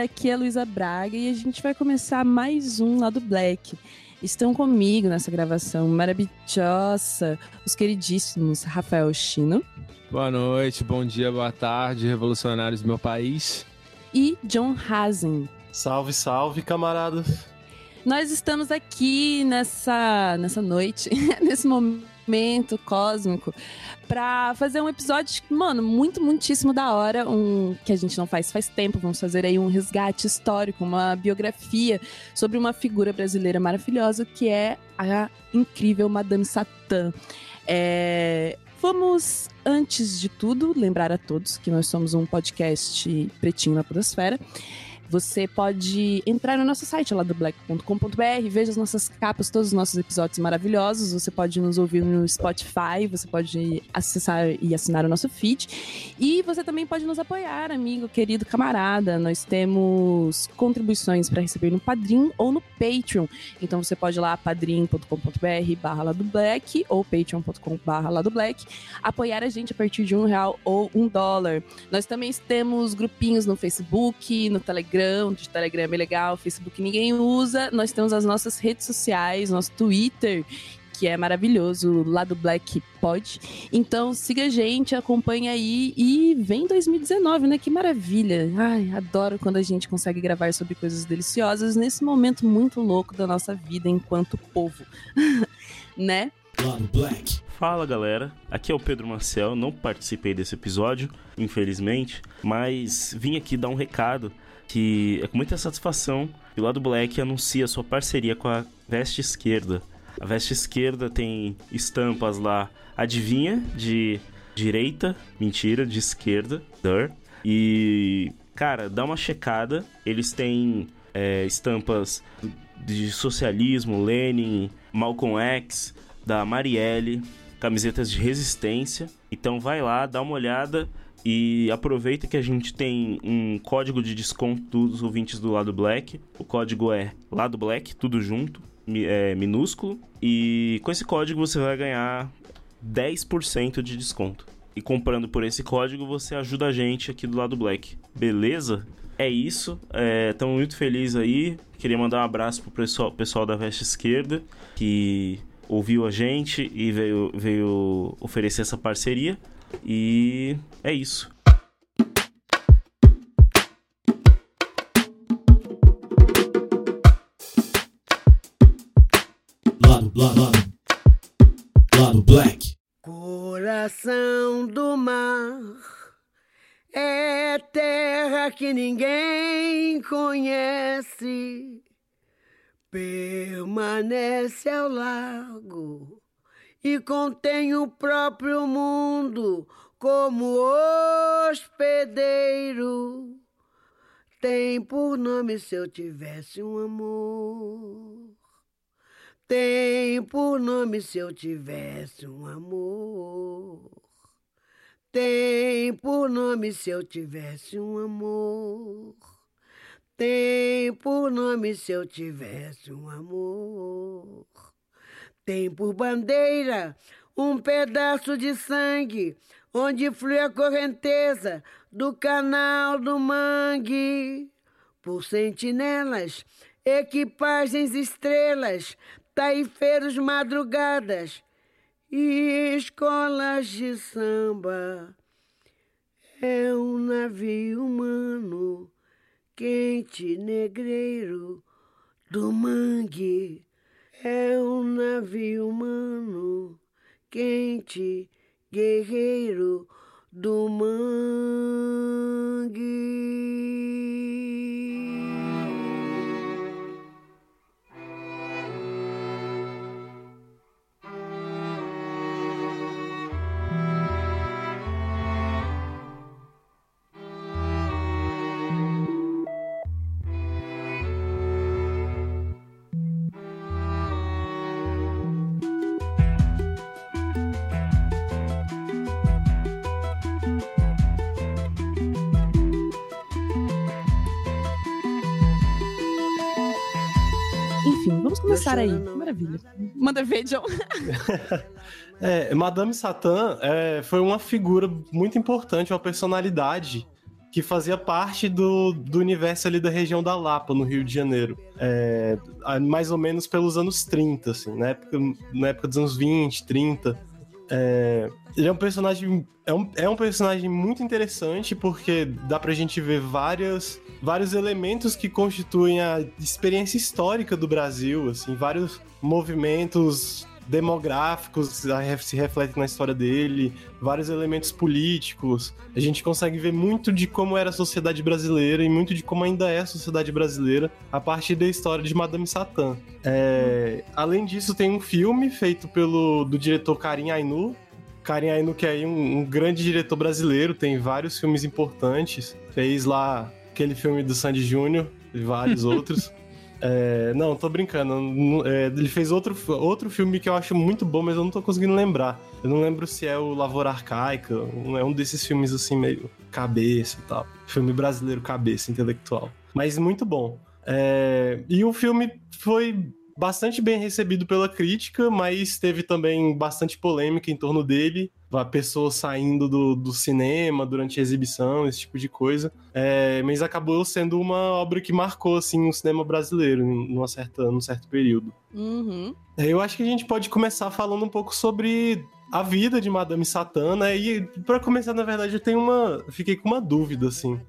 Galera. Aqui é a Luísa Braga e a gente vai começar mais um lado Black. Estão comigo nessa gravação maravilhosa os queridíssimos Rafael Chino. Boa noite, bom dia, boa tarde, revolucionários do meu país. E John Hazen. Salve, salve, camaradas. Nós estamos aqui nessa, nessa noite, nesse momento cósmico, para fazer um episódio, mano, muito, muitíssimo da hora, um que a gente não faz faz tempo. Vamos fazer aí um resgate histórico, uma biografia sobre uma figura brasileira maravilhosa que é a incrível Madame Satã. É, Vamos, antes de tudo, lembrar a todos que nós somos um podcast pretinho na Podosfera. Você pode entrar no nosso site lá do black.com.br, veja as nossas capas, todos os nossos episódios maravilhosos. Você pode nos ouvir no Spotify, você pode acessar e assinar o nosso feed. E você também pode nos apoiar, amigo, querido camarada. Nós temos contribuições para receber no Padrim ou no Patreon. Então você pode ir lá padrim.com.br barra do Black ou patreon.com barra do Black, apoiar a gente a partir de um real ou um dólar. Nós também temos grupinhos no Facebook, no Telegram Telegram, de Telegram é bem legal, Facebook ninguém usa. Nós temos as nossas redes sociais, nosso Twitter, que é maravilhoso, lá do Black Pod. Então siga a gente, acompanha aí e vem 2019, né? Que maravilha. Ai, adoro quando a gente consegue gravar sobre coisas deliciosas nesse momento muito louco da nossa vida enquanto povo, né? Black. Fala galera, aqui é o Pedro Marcel. Não participei desse episódio, infelizmente, mas vim aqui dar um recado que é com muita satisfação que o lado Black anuncia sua parceria com a Veste Esquerda. A Veste Esquerda tem estampas lá, adivinha, de direita, mentira, de esquerda, der. E, cara, dá uma checada. Eles têm é, estampas de socialismo, Lenin, Malcolm X, da Marielle, camisetas de resistência. Então vai lá, dá uma olhada e aproveita que a gente tem um código de desconto dos ouvintes do lado Black. O código é lado Black, tudo junto, é, minúsculo. E com esse código você vai ganhar 10% de desconto. E comprando por esse código você ajuda a gente aqui do lado Black. Beleza? É isso. Estamos é, muito felizes aí. Queria mandar um abraço pro pessoal, pessoal da Veste Esquerda que ouviu a gente e veio, veio oferecer essa parceria. E é isso. Lado, lado, lado, lado black. Coração do mar é terra que ninguém conhece. Permanece ao largo e contém o próprio mundo como hospedeiro. Tem por nome se eu tivesse um amor. Tem por nome se eu tivesse um amor. Tem por nome se eu tivesse um amor. Tem por nome se eu tivesse um amor. Tem por bandeira um pedaço de sangue, onde flui a correnteza do canal do mangue. Por sentinelas, equipagens estrelas, taifeiros madrugadas e escolas de samba. É um navio humano, quente negreiro do mangue é um navio humano, quente, guerreiro do mangue. Começar aí. Maravilha. Manda ver, John. é, Madame Satã é, foi uma figura muito importante, uma personalidade que fazia parte do, do universo ali da região da Lapa, no Rio de Janeiro. É, mais ou menos pelos anos 30, assim, na época, na época dos anos 20, 30. É, ele é um personagem. É um, é um personagem muito interessante porque dá pra gente ver várias, vários elementos que constituem a experiência histórica do Brasil, assim, vários movimentos demográficos se refletem na história dele, vários elementos políticos. A gente consegue ver muito de como era a sociedade brasileira e muito de como ainda é a sociedade brasileira a partir da história de Madame Satã. É... Além disso, tem um filme feito pelo do diretor Karim Ainu. Karim Ainu, que é um, um grande diretor brasileiro, tem vários filmes importantes. Fez lá aquele filme do Sandy Júnior e vários outros. É, não, tô brincando. É, ele fez outro, outro filme que eu acho muito bom, mas eu não tô conseguindo lembrar. Eu não lembro se é o Lavoura Arcaica, é um desses filmes assim, meio cabeça e tal. Filme brasileiro cabeça, intelectual. Mas muito bom. É, e o filme foi bastante bem recebido pela crítica, mas teve também bastante polêmica em torno dele. A pessoa saindo do, do cinema durante a exibição, esse tipo de coisa. É, mas acabou sendo uma obra que marcou assim, o cinema brasileiro numa certa, num certo período. Uhum. É, eu acho que a gente pode começar falando um pouco sobre a vida de Madame Satã, né? E para começar, na verdade, eu tenho uma. Fiquei com uma dúvida, assim.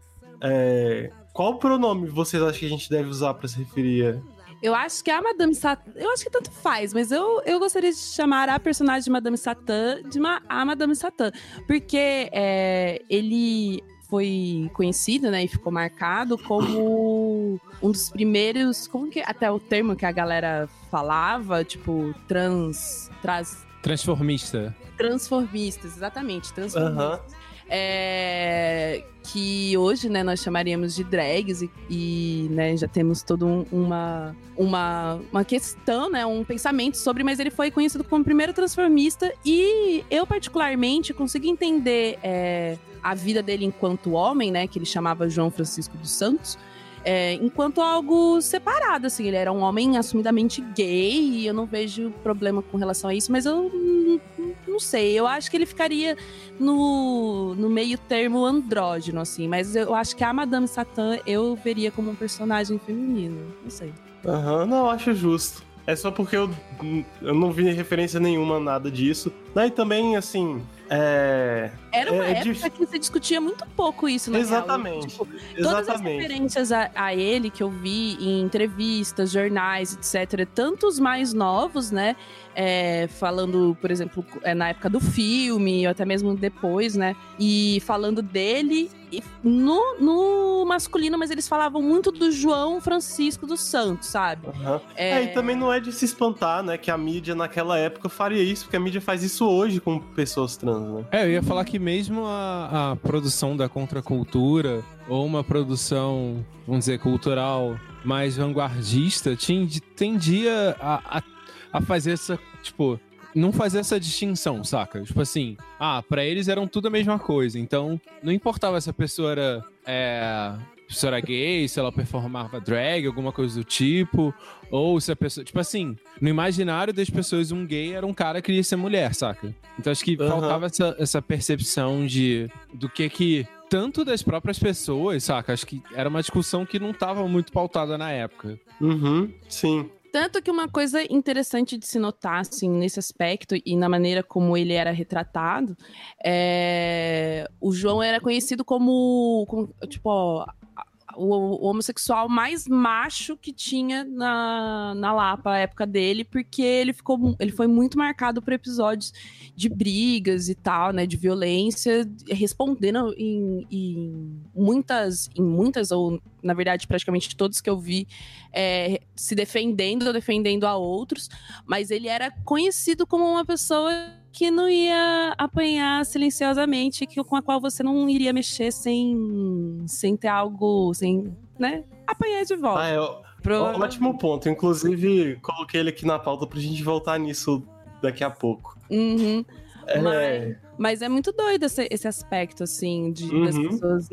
É... Qual pronome vocês acham que a gente deve usar para se referir eu acho que a Madame Satã. Eu acho que tanto faz, mas eu, eu gostaria de chamar a personagem de Madame Satã de uma, a Madame Satã. Porque é, ele foi conhecido, né, e ficou marcado como um dos primeiros, como que até o termo que a galera falava, tipo trans, trans transformista. Transformistas, exatamente, transformistas. Uhum é, que hoje, né, nós chamaríamos de drags e, e né, já temos toda um, uma, uma, uma questão, né, um pensamento sobre, mas ele foi conhecido como o primeiro transformista e eu particularmente consigo entender é, a vida dele enquanto homem, né, que ele chamava João Francisco dos Santos, é, enquanto algo separado, assim. Ele era um homem assumidamente gay e eu não vejo problema com relação a isso, mas eu não sei. Eu acho que ele ficaria no, no meio termo andrógeno, assim. Mas eu acho que a Madame Satã eu veria como um personagem feminino. Não sei. Aham, uhum, não, acho justo. É só porque eu, eu não vi referência nenhuma, nada disso. E também, assim, é... Era uma é, é época que se discutia muito pouco isso, né? Exatamente. Tipo, todas as referências a, a, ele que eu vi em entrevistas, jornais, etc., tantos mais novos, né? É, falando, por exemplo, é, na época do filme, ou até mesmo depois, né? E falando dele no, no masculino, mas eles falavam muito do João Francisco dos Santos, sabe? Uhum. É... é... e também não é de se espantar, né? Que a mídia naquela época faria isso, porque a mídia faz isso hoje com pessoas trans né? É, eu ia falar que mesmo a, a produção da contracultura, ou uma produção, vamos dizer, cultural mais vanguardista, tendia a, a, a fazer essa, tipo, não fazer essa distinção, saca? Tipo assim, ah, pra eles eram tudo a mesma coisa. Então, não importava se a pessoa era, é, se era gay, se ela performava drag, alguma coisa do tipo, ou se a pessoa. Tipo assim, no imaginário das pessoas, um gay era um cara que queria ser mulher, saca? Então acho que uhum. faltava essa, essa percepção de do que que. Tanto das próprias pessoas, saca? Acho que era uma discussão que não estava muito pautada na época. Uhum, sim. Tanto que uma coisa interessante de se notar, assim, nesse aspecto e na maneira como ele era retratado, é... o João era conhecido como, como tipo, o, o, homossexual mais macho que tinha na, na Lapa, a época dele, porque ele ficou ele foi muito marcado por episódios de brigas e tal, né, de violência, respondendo em, em muitas, em muitas, ou na verdade praticamente todos que eu vi, é, se defendendo ou defendendo a outros, mas ele era conhecido como uma pessoa que não ia apanhar silenciosamente, que, com a qual você não iria mexer sem, sem ter algo, sem, né, apanhar de volta. Ah, é, Pro... Ótimo ponto. Inclusive, coloquei ele aqui na pauta pra gente voltar nisso daqui a pouco. Uhum. É... Mas, mas, é muito doido esse, esse aspecto, assim, de, uhum. das pessoas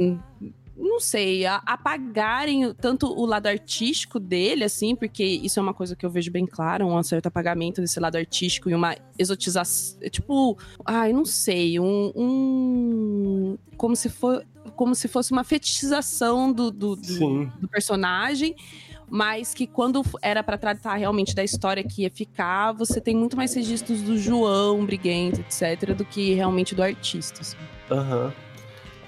não sei, apagarem tanto o lado artístico dele, assim, porque isso é uma coisa que eu vejo bem claro, um certo apagamento desse lado artístico e uma exotização, tipo, ai, não sei, um, um como se for, como se fosse uma fetichização do, do, do, do personagem, mas que quando era pra tratar realmente da história que ia ficar, você tem muito mais registros do João Briguento, etc., do que realmente do artista. assim. Aham.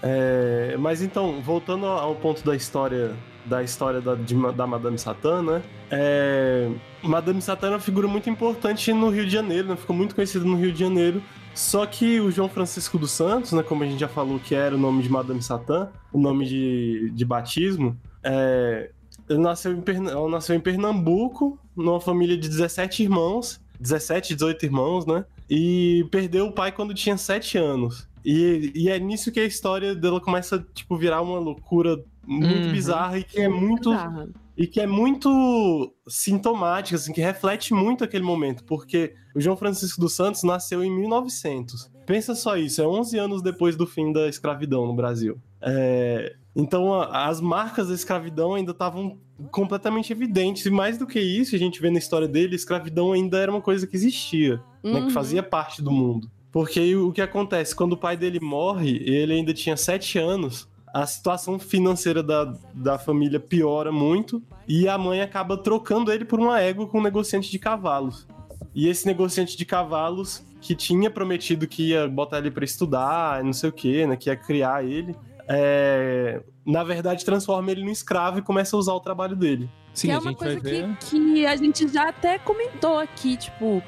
É, mas então, voltando ao ponto da história da história da, de da Madame Satã, né? É, Madame Satã é uma figura muito importante no Rio de Janeiro, né? Ficou muito conhecida no Rio de Janeiro. Só que o João Francisco dos Santos, né? Como a gente já falou que era o nome de Madame Satã, o nome de, de batismo, é, ele nasceu em, ela nasceu em Pernambuco, numa família de 17 irmãos, 17, 18 irmãos, né? E perdeu o pai quando tinha 7 anos. E, e é nisso que a história dela começa a tipo, virar uma loucura muito Uhum. bizarra e que é muito Bizarra. e que é muito sintomática, assim, que reflete muito aquele momento, porque o João Francisco dos Santos nasceu em 1900. Pensa só isso, é 11 anos depois do fim da escravidão no Brasil. É, Então, a- as marcas da escravidão ainda estavam completamente evidentes, e mais do que isso, a gente vê na história dele, a escravidão ainda era uma coisa que existia, né, Uhum. que fazia parte do mundo. Porque o que acontece? Quando o pai dele morre, ele ainda tinha 7 anos, a situação financeira da, da família piora muito e a mãe acaba trocando ele por uma égua com um negociante de cavalos. E esse negociante de cavalos, que tinha prometido que ia botar ele pra estudar, não sei o que, né, que ia criar ele, é, na verdade transforma ele num escravo e começa a usar o trabalho dele. Sim, que é uma gente vai coisa ver. que, que a gente já até comentou aqui, tipo,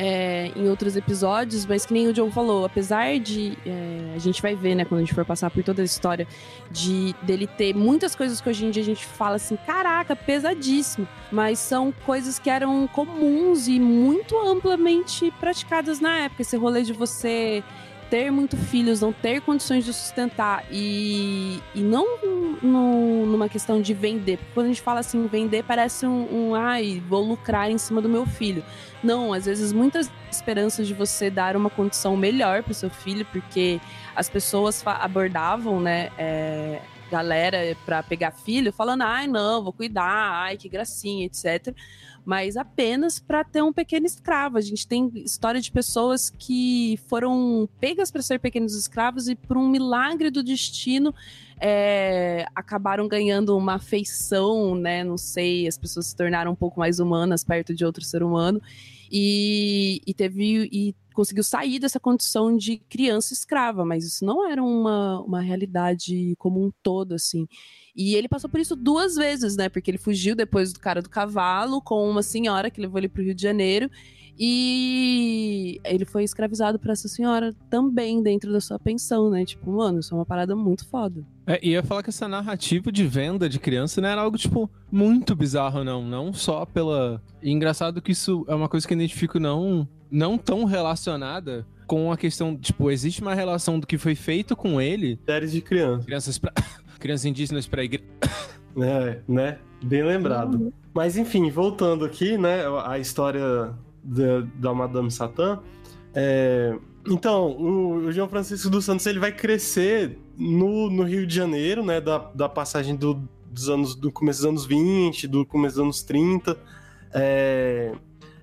é, em outros episódios, mas que nem o John falou, apesar de. é, a gente vai ver, né, quando a gente for passar por toda a história, de dele ter muitas coisas que hoje em dia a gente fala assim, caraca, pesadíssimo. Mas são coisas que eram comuns e muito amplamente praticadas na época. Esse rolê de você ter muito filhos, não ter condições de sustentar e, e não no- numa questão de vender. Porque quando a gente fala assim, vender parece um, um ai, vou lucrar em cima do meu filho. Não, às vezes muitas esperanças de você dar uma condição melhor para o seu filho, porque as pessoas abordavam, né, é, galera para pegar filho, falando, ai, não, vou cuidar, ai, que gracinha, etc. Mas apenas para ter um pequeno escravo. A gente tem história de pessoas que foram pegas para ser pequenos escravos e por um milagre do destino é, acabaram ganhando uma afeição, né? Não sei, as pessoas se tornaram um pouco mais humanas perto de outro ser humano e, e teve e conseguiu sair dessa condição de criança escrava, mas isso não era uma, uma realidade como um todo, assim. E ele passou por isso duas vezes, né? Porque ele fugiu depois do cara do cavalo com uma senhora que levou ele pro Rio de Janeiro. E ele foi escravizado por essa senhora também dentro da sua pensão, né? Tipo, mano, isso é uma parada muito foda. É, e eu ia falar que essa narrativa de venda de criança não era algo, tipo, muito bizarro, não. Não só pela. E engraçado que isso é uma coisa que eu identifico não, não tão relacionada com a questão. Tipo, existe uma relação do que foi feito com ele, Séries de criança, crianças pra. crianças indígenas pra igreja. né? né? Bem lembrado. Mas enfim, voltando aqui, né? A história da, da Madame Satã. é, Então, o, João Francisco dos Santos ele vai crescer no, no Rio de Janeiro, né? Da, da passagem do, dos anos, do começo dos anos 20, do começo dos anos 30. É,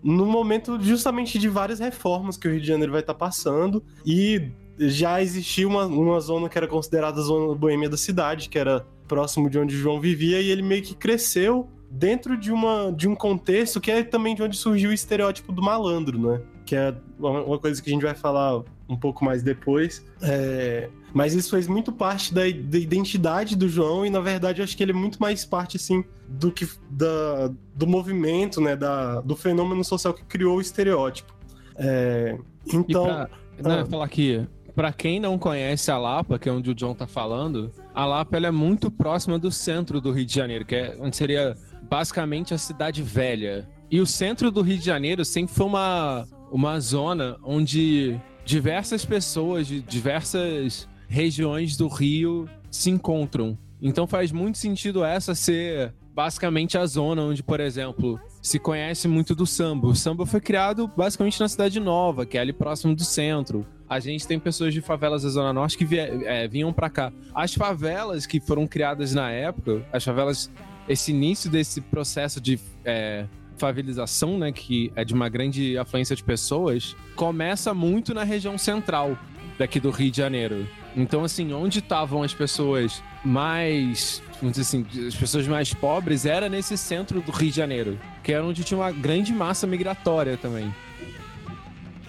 no momento justamente de várias reformas que o Rio de Janeiro vai estar passando. E já existia uma, uma zona que era considerada a zona boêmia da cidade, que era próximo de onde João vivia, e ele meio que cresceu dentro de, uma, de um contexto que é também de onde surgiu o estereótipo do malandro, né? Que é uma, coisa que a gente vai falar um pouco mais depois. É, mas isso fez muito parte da, da identidade do João, e na verdade eu acho que ele é muito mais parte, assim, do que da, do movimento, né? Da, do fenômeno social que criou o estereótipo. É, então. pra, não, eu ah. falar aqui, pra quem não conhece a Lapa, que é onde o John tá falando, a Lapa ela é muito próxima do centro do Rio de Janeiro, que é onde seria basicamente a cidade velha. E o centro do Rio de Janeiro sempre foi uma, uma zona onde diversas pessoas de diversas regiões do Rio se encontram. Então faz muito sentido essa ser basicamente a zona onde, por exemplo, se conhece muito do samba. O samba foi criado basicamente na Cidade Nova, que é ali próximo do centro. A gente tem pessoas de favelas da Zona Norte que vie- é, vinham pra cá. As favelas que foram criadas na época, as favelas, esse início desse processo de é, favelização, né, que é de uma grande afluência de pessoas, começa muito na região central daqui do Rio de Janeiro. Então, assim, onde estavam as pessoas mais, vamos dizer assim, as pessoas mais pobres era nesse centro do Rio de Janeiro, que era onde tinha uma grande massa migratória também.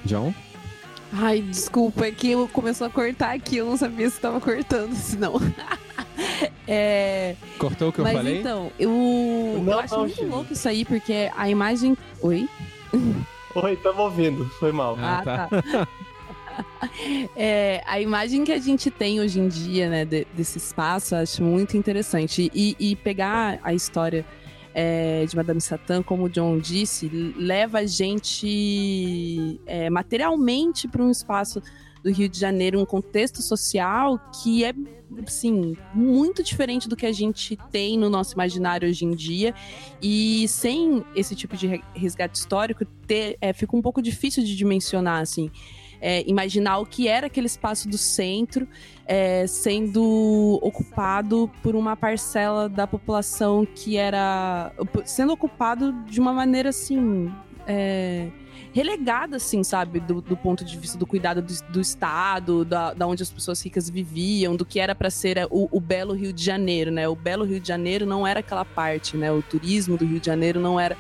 John? Ai, desculpa, é que começou a cortar aqui, eu não sabia se tava cortando, senão. é, Cortou o que eu mas falei? então, eu, Não, eu acho não, muito louco isso aí, porque a imagem. Oi? Oi, tamo ouvindo. Foi mal. Ah, Ah, tá. tá. É, a imagem que a gente tem hoje em dia, né, de- desse espaço, eu acho muito interessante. E, e pegar a história é, de Madame Satã, como o John disse, leva a gente é, materialmente para um espaço do Rio de Janeiro, um contexto social que é, assim, muito diferente do que a gente tem no nosso imaginário hoje em dia. E sem esse tipo de re- resgate histórico, ter, é, fica um pouco difícil de dimensionar, assim. É, imaginar o que era aquele espaço do centro é, sendo ocupado por uma parcela da população que era sendo ocupado de uma maneira assim é, relegada assim sabe do, do ponto de vista do cuidado do, do estado da, da onde as pessoas ricas viviam do que era para ser o, o belo Rio de Janeiro né o belo Rio de Janeiro não era aquela parte né o turismo do Rio de Janeiro não era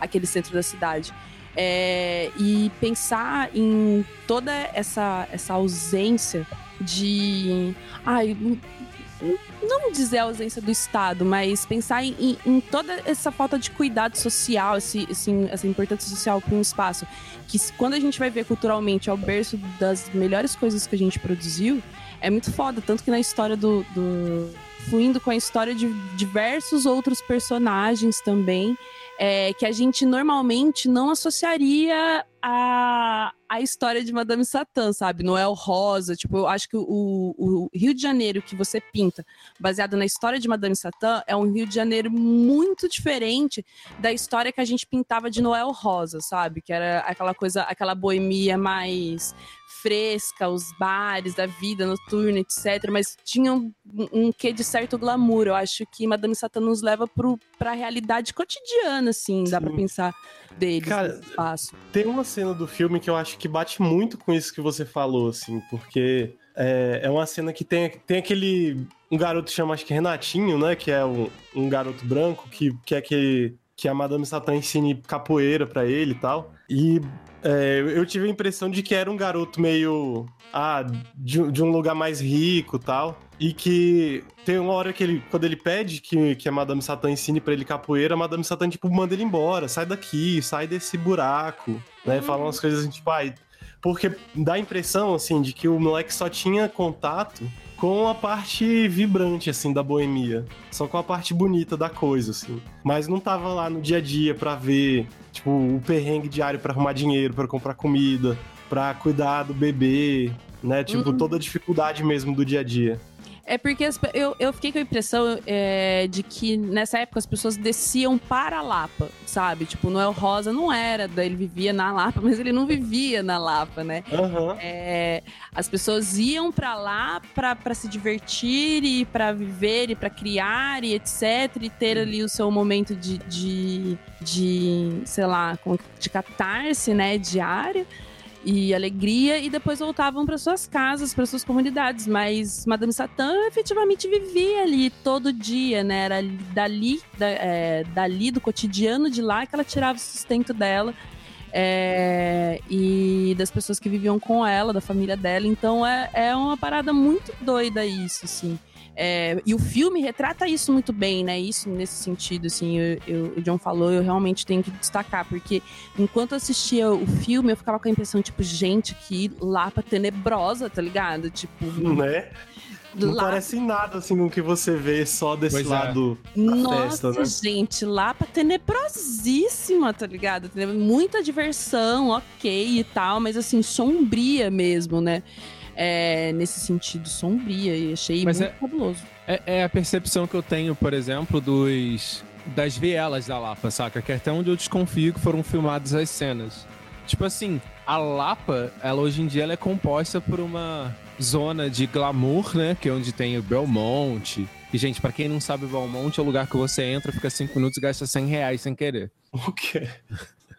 aquele centro da cidade é, e pensar em toda essa, essa ausência de. Ai, não dizer a ausência do Estado, mas pensar em, em- toda essa falta de cuidado social, esse, esse- essa importância social para um espaço. Que quando a gente vai ver culturalmente é o berço das melhores coisas que a gente produziu, é muito foda. Tanto que na história do. do fluindo com a história de diversos outros personagens também é, que a gente normalmente não associaria a, a história de Madame Satã, sabe? Noel Rosa, tipo, eu acho que o, o Rio de Janeiro que você pinta, baseado na história de Madame Satã, é um Rio de Janeiro muito diferente da história que a gente pintava de Noel Rosa, sabe? Que era aquela coisa, aquela boemia mais fresca, os bares da vida noturna, etc. Mas tinha um, um quê de certo glamour. Eu acho que Madame Satã nos leva pro, pra realidade cotidiana, assim, dá pra pensar deles Cara. Tem uma cena do filme que eu acho que bate muito com isso que você falou, assim, porque é, é uma cena que tem, tem aquele. Um garoto que chama, acho que Renatinho, né? Que é um, um garoto branco que quer que, que a Madame Satã ensine capoeira pra ele e tal. E é, eu tive a impressão de que era um garoto meio. Ah, de, um- de um lugar mais rico e tal. E que tem uma hora que ele, quando ele pede que, que a Madame Satã ensine pra ele capoeira, a Madame Satã, tipo, manda ele embora, sai daqui, sai desse buraco, né? Fala umas coisas assim, tipo, ai. Porque dá a impressão, assim, de que o moleque só tinha contato com a parte vibrante, assim, da boemia. Só com a parte bonita da coisa, assim. Mas não tava lá no dia a dia pra ver, tipo, o perrengue diário pra arrumar dinheiro, pra comprar comida, pra cuidar do bebê, né? Tipo, Uhum. toda a dificuldade mesmo do dia a dia. É porque as eu, eu fiquei com a impressão é, de que nessa época as pessoas desciam para a Lapa, sabe? Tipo, Noel Rosa não era, ele vivia na Lapa, mas ele não vivia na Lapa, né? Aham. É, as pessoas iam pra lá pra pra se divertir e pra viver e pra criar e etc. E ter ali o seu momento de, de, de sei lá, de catarse, né, diária e alegria e depois voltavam para suas casas, para suas comunidades. Mas Madame Satã efetivamente vivia ali todo dia, né? Era ali- dali, da- é, dali do cotidiano de lá que ela tirava o sustento dela. é, e das pessoas que viviam com ela, da família dela. Então é, é uma parada muito doida isso, assim. É, e o filme retrata isso muito bem, né? Isso nesse sentido, assim, eu, eu- o John falou, eu realmente tenho que destacar, porque enquanto assistia o filme, eu ficava com a impressão, tipo, gente, que lapa tenebrosa, tá ligado? Tipo, Né? Não lá- parece em nada, assim, com o que você vê só desse Pois é. lado da Nossa, festa, né? gente, Lapa tenebrosíssima, tá ligado? Tem Muita diversão, ok e tal, mas assim, sombria mesmo, né? É, nesse sentido, sombria, e achei Mas muito é- fabuloso. É, é a percepção que eu tenho, por exemplo, dos das vielas da Lapa, saca? Que é até onde eu desconfio que foram filmadas as cenas. Tipo assim, a Lapa, ela hoje em dia ela é composta por uma zona de glamour, né? Que é onde tem o Belmonte. E, gente, pra quem não sabe, o Belmonte é o lugar que você entra, fica cinco minutos e gasta 100 reais sem querer. O quê?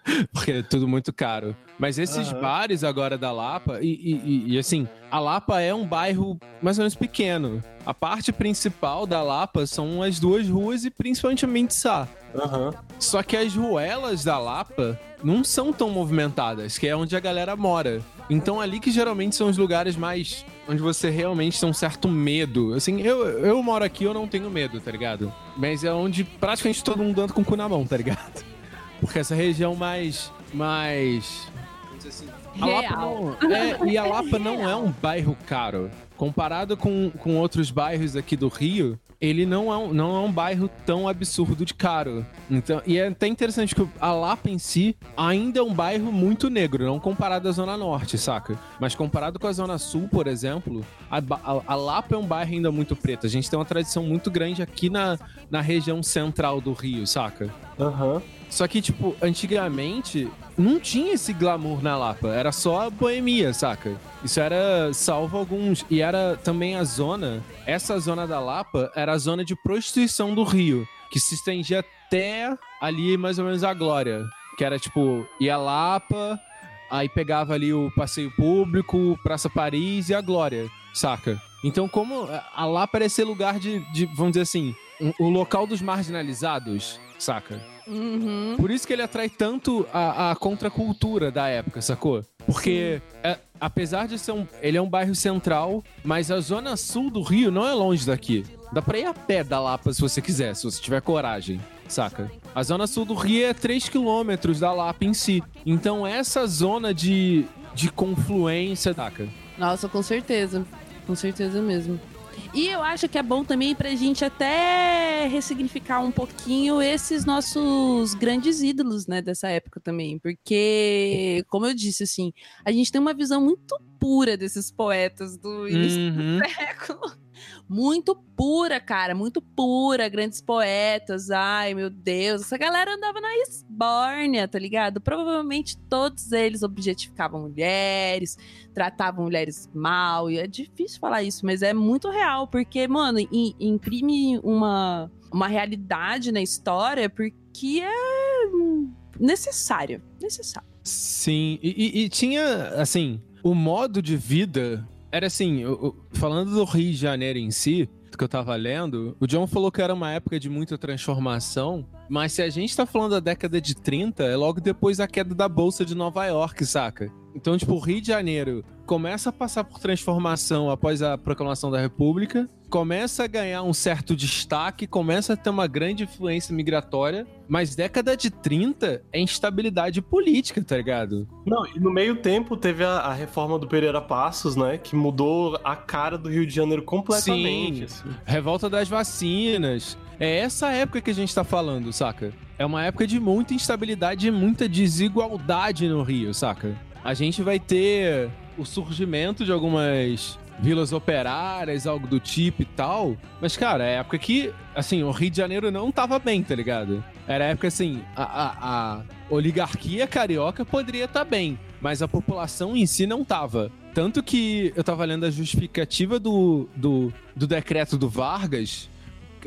Porque é tudo muito caro. Mas esses Aham. bares agora da Lapa, e, e- e- assim, a Lapa é um bairro mais ou menos pequeno. A parte principal da Lapa são as duas ruas e principalmente a Mendissá. Aham. Só que as ruelas da Lapa não são tão movimentadas, que é onde a galera mora. Então ali que geralmente são os lugares mais. onde você realmente tem um certo medo. Assim, eu, eu moro aqui, eu não tenho medo, tá ligado? Mas é onde praticamente todo mundo anda com o cu na mão, tá ligado? Porque essa região mais. mais. vamos dizer assim, a Lapa Real. não, é, e a Lapa não é um bairro caro. Comparado com, com outros bairros aqui do Rio, ele não é, um, não é um bairro tão absurdo de caro. Então, e é até interessante que a Lapa em si ainda é um bairro muito negro, não comparado à Zona Norte, saca? Mas comparado com a Zona Sul, por exemplo, a, a- a Lapa é um bairro ainda muito preto. A gente tem uma tradição muito grande aqui na, na região central do Rio, saca? Aham. Só que, tipo, antigamente não tinha esse glamour na Lapa. Era só a boemia, saca? Isso era salvo alguns. E era também a zona. Essa zona da Lapa era a zona de prostituição do Rio. Que se estendia até ali mais ou menos a Glória. Que era tipo, ia Lapa, aí pegava ali o Passeio Público, Praça Paris e a Glória, saca? Então, como a Lapa era esse lugar de, de vamos dizer assim, o local dos marginalizados, saca? Uhum. Por isso que ele atrai tanto a, a contracultura da época, sacou? Porque, é, apesar de ser um. Ele é um bairro central, mas a zona sul do Rio não é longe daqui. Dá pra ir a pé da Lapa se você quiser, se você tiver coragem, saca? A zona sul do Rio é 3 quilômetros da Lapa em si. Então, essa zona de, de confluência, saca? Nossa, com certeza. Com certeza mesmo. E eu acho que é bom também pra gente até ressignificar um pouquinho esses nossos grandes ídolos, né, dessa época também. Porque, como eu disse, assim, a gente tem uma visão muito pura desses poetas do início Uhum. do século. Muito pura, cara, muito pura, grandes poetas. Ai, meu Deus, essa galera andava na esbórnia, tá ligado? Provavelmente todos eles objetificavam mulheres, tratavam mulheres mal, e é difícil falar isso, mas é muito real, porque, mano, im- imprime uma, uma realidade na história porque é necessário, necessário. Sim, e, e- e tinha, assim, o modo de vida era assim, o- o- falando do Rio de Janeiro em si, que eu tava lendo, o John falou que era uma época de muita transformação, mas se a gente tá falando da década de 30, é logo depois da queda da Bolsa de Nova York, saca? Então, tipo, o Rio de Janeiro começa a passar por transformação após a proclamação da República, começa a ganhar um certo destaque, começa a ter uma grande influência migratória, mas década de 30 é instabilidade política, tá ligado? Não, e no meio tempo teve a, a reforma do Pereira Passos, né? Que mudou a cara do Rio de Janeiro completamente. Sim. assim. Revolta das vacinas. É essa época que a gente tá falando, saca? É uma época de muita instabilidade e muita desigualdade no Rio, saca? A gente vai ter o surgimento de algumas vilas operárias, algo do tipo e tal. Mas, cara, é época que, assim, o Rio de Janeiro não tava bem, tá ligado? Era época, assim, a, a- a oligarquia carioca poderia estar bem, mas a população em si não tava. Tanto que eu tava lendo a justificativa do, do, do decreto do Vargas,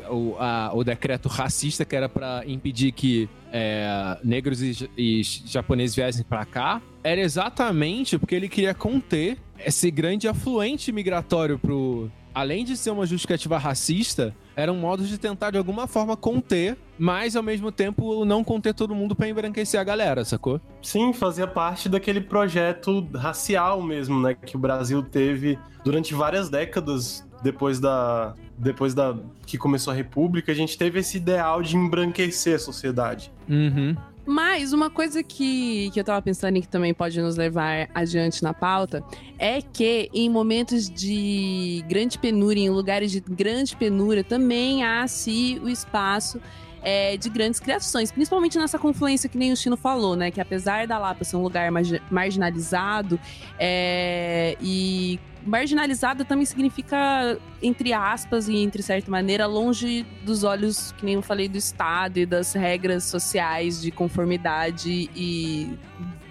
o, a- o decreto racista que era pra impedir que é, negros e, e japoneses viessem pra cá, era exatamente porque ele queria conter esse grande afluente migratório pro. Além de ser uma justificativa racista, era um modo de tentar de alguma forma conter, mas ao mesmo tempo não conter todo mundo pra embranquecer a galera, sacou? Sim, fazia parte daquele projeto racial mesmo, né? Que o Brasil teve durante várias décadas depois da. Depois da. que começou a República, a gente teve esse ideal de embranquecer a sociedade. Uhum. Mas uma coisa que, que eu tava pensando e que também pode nos levar adiante na pauta é que em momentos de grande penúria, em lugares de grande penúria, também há se o espaço é, de grandes criações, principalmente nessa confluência que nem o Chino falou, né? Que apesar da Lapa ser um lugar margi- marginalizado, é, e marginalizado também significa, entre aspas e entre certa maneira, longe dos olhos, que nem eu falei, do Estado e das regras sociais de conformidade e,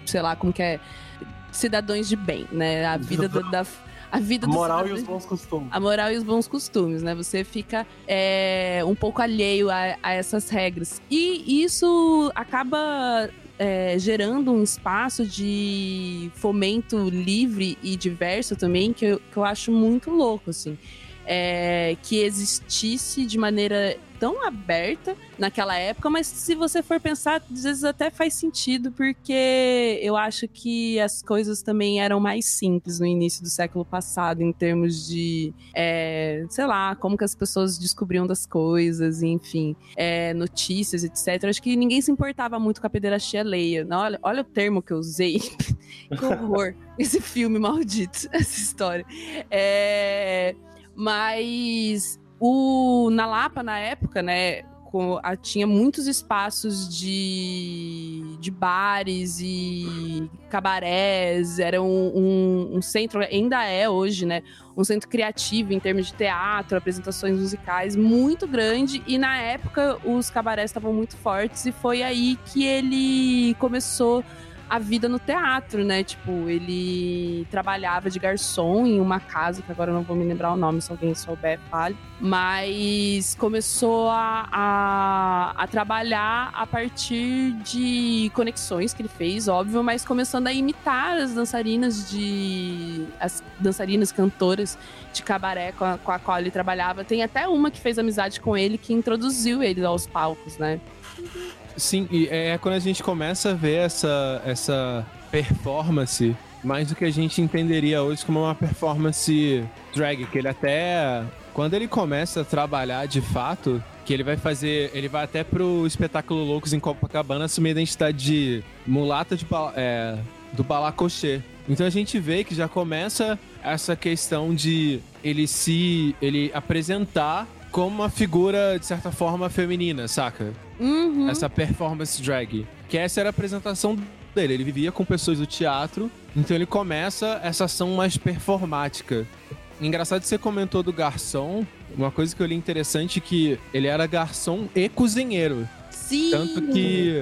sei lá, como que é, cidadãos de bem, né? A vida da... da- a vida A do moral e os bons costumes. a moral e os bons costumes, né? Você fica é, um pouco alheio a, a essas regras. E isso acaba é, gerando um espaço de fomento livre e diverso também, que eu, que eu acho muito louco, assim. É, que existisse de maneira tão aberta naquela época, mas se você for pensar, às vezes até faz sentido, porque eu acho que as coisas também eram mais simples no início do século passado, em termos de, é, sei lá, como que as pessoas descobriam das coisas, enfim, é, notícias, etc. Acho que ninguém se importava muito com a pederastia alheia. Olha, olha o termo que eu usei. que horror. Esse filme maldito, essa história. É, mas o, na Lapa, na época, né, com, a, tinha muitos espaços de, de bares e cabarés, era um, um, um, centro, ainda é hoje, né, um centro criativo em termos de teatro, apresentações musicais, muito grande, e na época os cabarés estavam muito fortes, e foi aí que ele começou a vida no teatro, né? Tipo, ele trabalhava de garçom em uma casa, que agora eu não vou me lembrar o nome, se alguém souber, fale. Mas começou a, a, a, trabalhar a partir de conexões que ele fez, óbvio, mas começando a imitar as dançarinas de. as dançarinas cantoras de cabaré com a, com a qual ele trabalhava. Tem até uma que fez amizade com ele que introduziu ele aos palcos, né? Sim, e é quando a gente começa a ver essa, essa performance mais do que a gente entenderia hoje como uma performance drag, que ele até quando ele começa a trabalhar de fato, que ele vai fazer, ele vai até pro espetáculo Loucos em Copacabana assumir a identidade de mulata de é, do balacochê. Então a gente vê que já começa essa questão de ele se ele apresentar como uma figura de certa forma feminina, saca? Uhum. Essa performance drag. Que essa era a apresentação dele. Ele vivia com pessoas do teatro, então ele começa essa ação mais performática. Engraçado que você comentou do garçom. Uma coisa que eu li interessante é que ele era garçom e cozinheiro. Sim. Tanto que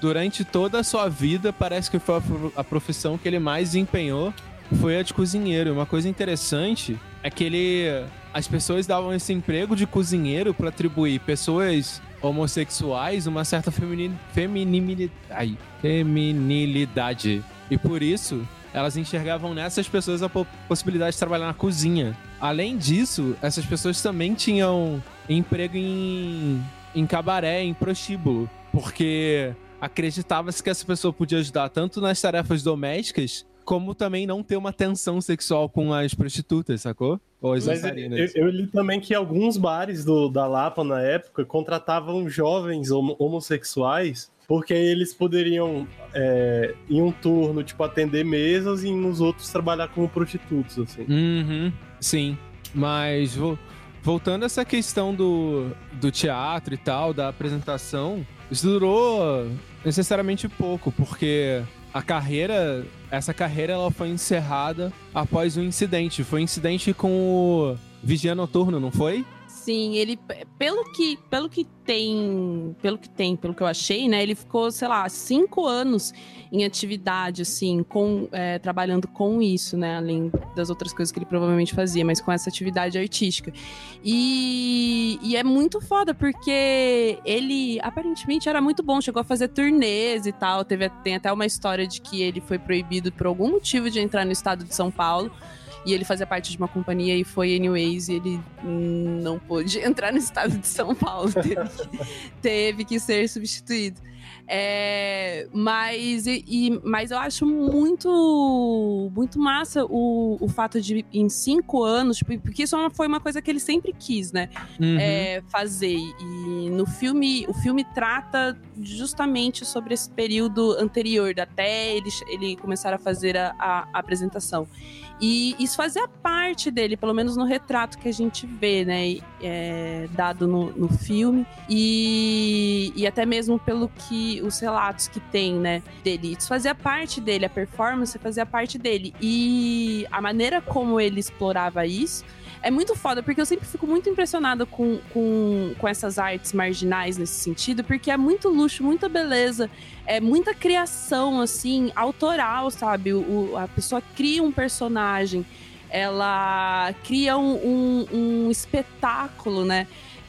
durante toda a sua vida parece que foi a profissão que ele mais empenhou foi a de cozinheiro. Uma coisa interessante é que ele as pessoas davam esse emprego de cozinheiro para atribuir pessoas homossexuais uma certa femini, feminilidade, feminilidade. E por isso, elas enxergavam nessas pessoas a possibilidade de trabalhar na cozinha. Além disso, essas pessoas também tinham emprego em, em cabaré, em prostíbulo, porque acreditava-se que essa pessoa podia ajudar tanto nas tarefas domésticas, como também não ter uma tensão sexual com as prostitutas, sacou? Ou as Mas eu, eu, li também que alguns bares do, da Lapa na época contratavam jovens homossexuais porque eles poderiam é, em um turno tipo atender mesas e nos outros trabalhar como prostitutos assim. Uhum, sim, mas vou, voltando a essa questão do, do teatro e tal, da apresentação, isso durou necessariamente pouco, porque a carreira, essa carreira ela foi encerrada após um incidente. Foi um incidente com o Vigia Noturno, não foi? Sim, ele pelo que pelo que tem, pelo que tem, pelo que eu achei, né? Ele ficou, sei lá, cinco anos em atividade, assim, com é, trabalhando com isso, né? Além das outras coisas que ele provavelmente fazia, mas com essa atividade artística. E, e é muito foda porque ele aparentemente era muito bom, chegou a fazer turnês e tal. Teve tem até uma história de que ele foi proibido por algum motivo de entrar no estado de São Paulo e ele fazia parte de uma companhia e foi anyways, e ele não pôde entrar no estado de São Paulo, teve que, teve que ser substituído. É, mas, e, mas eu acho muito muito massa o, o fato de em cinco anos, porque isso é foi uma coisa que ele sempre quis, né? Uhum. É, fazer. E no filme, o filme trata justamente sobre esse período anterior, até ele, ele começar a fazer a, a apresentação. E isso fazia parte dele, pelo menos no retrato que a gente vê, né? É, dado no, no filme. E, e até mesmo pelo que os relatos que tem, né? Dele. Isso fazia parte dele, a performance fazia parte dele. E a maneira como ele explorava isso é muito foda, porque eu sempre fico muito impressionada com, com, com essas artes marginais nesse sentido, porque é muito luxo, muita beleza, é muita criação, assim, autoral, sabe? O, a pessoa cria um personagem, ela cria um, um, um espetáculo, né?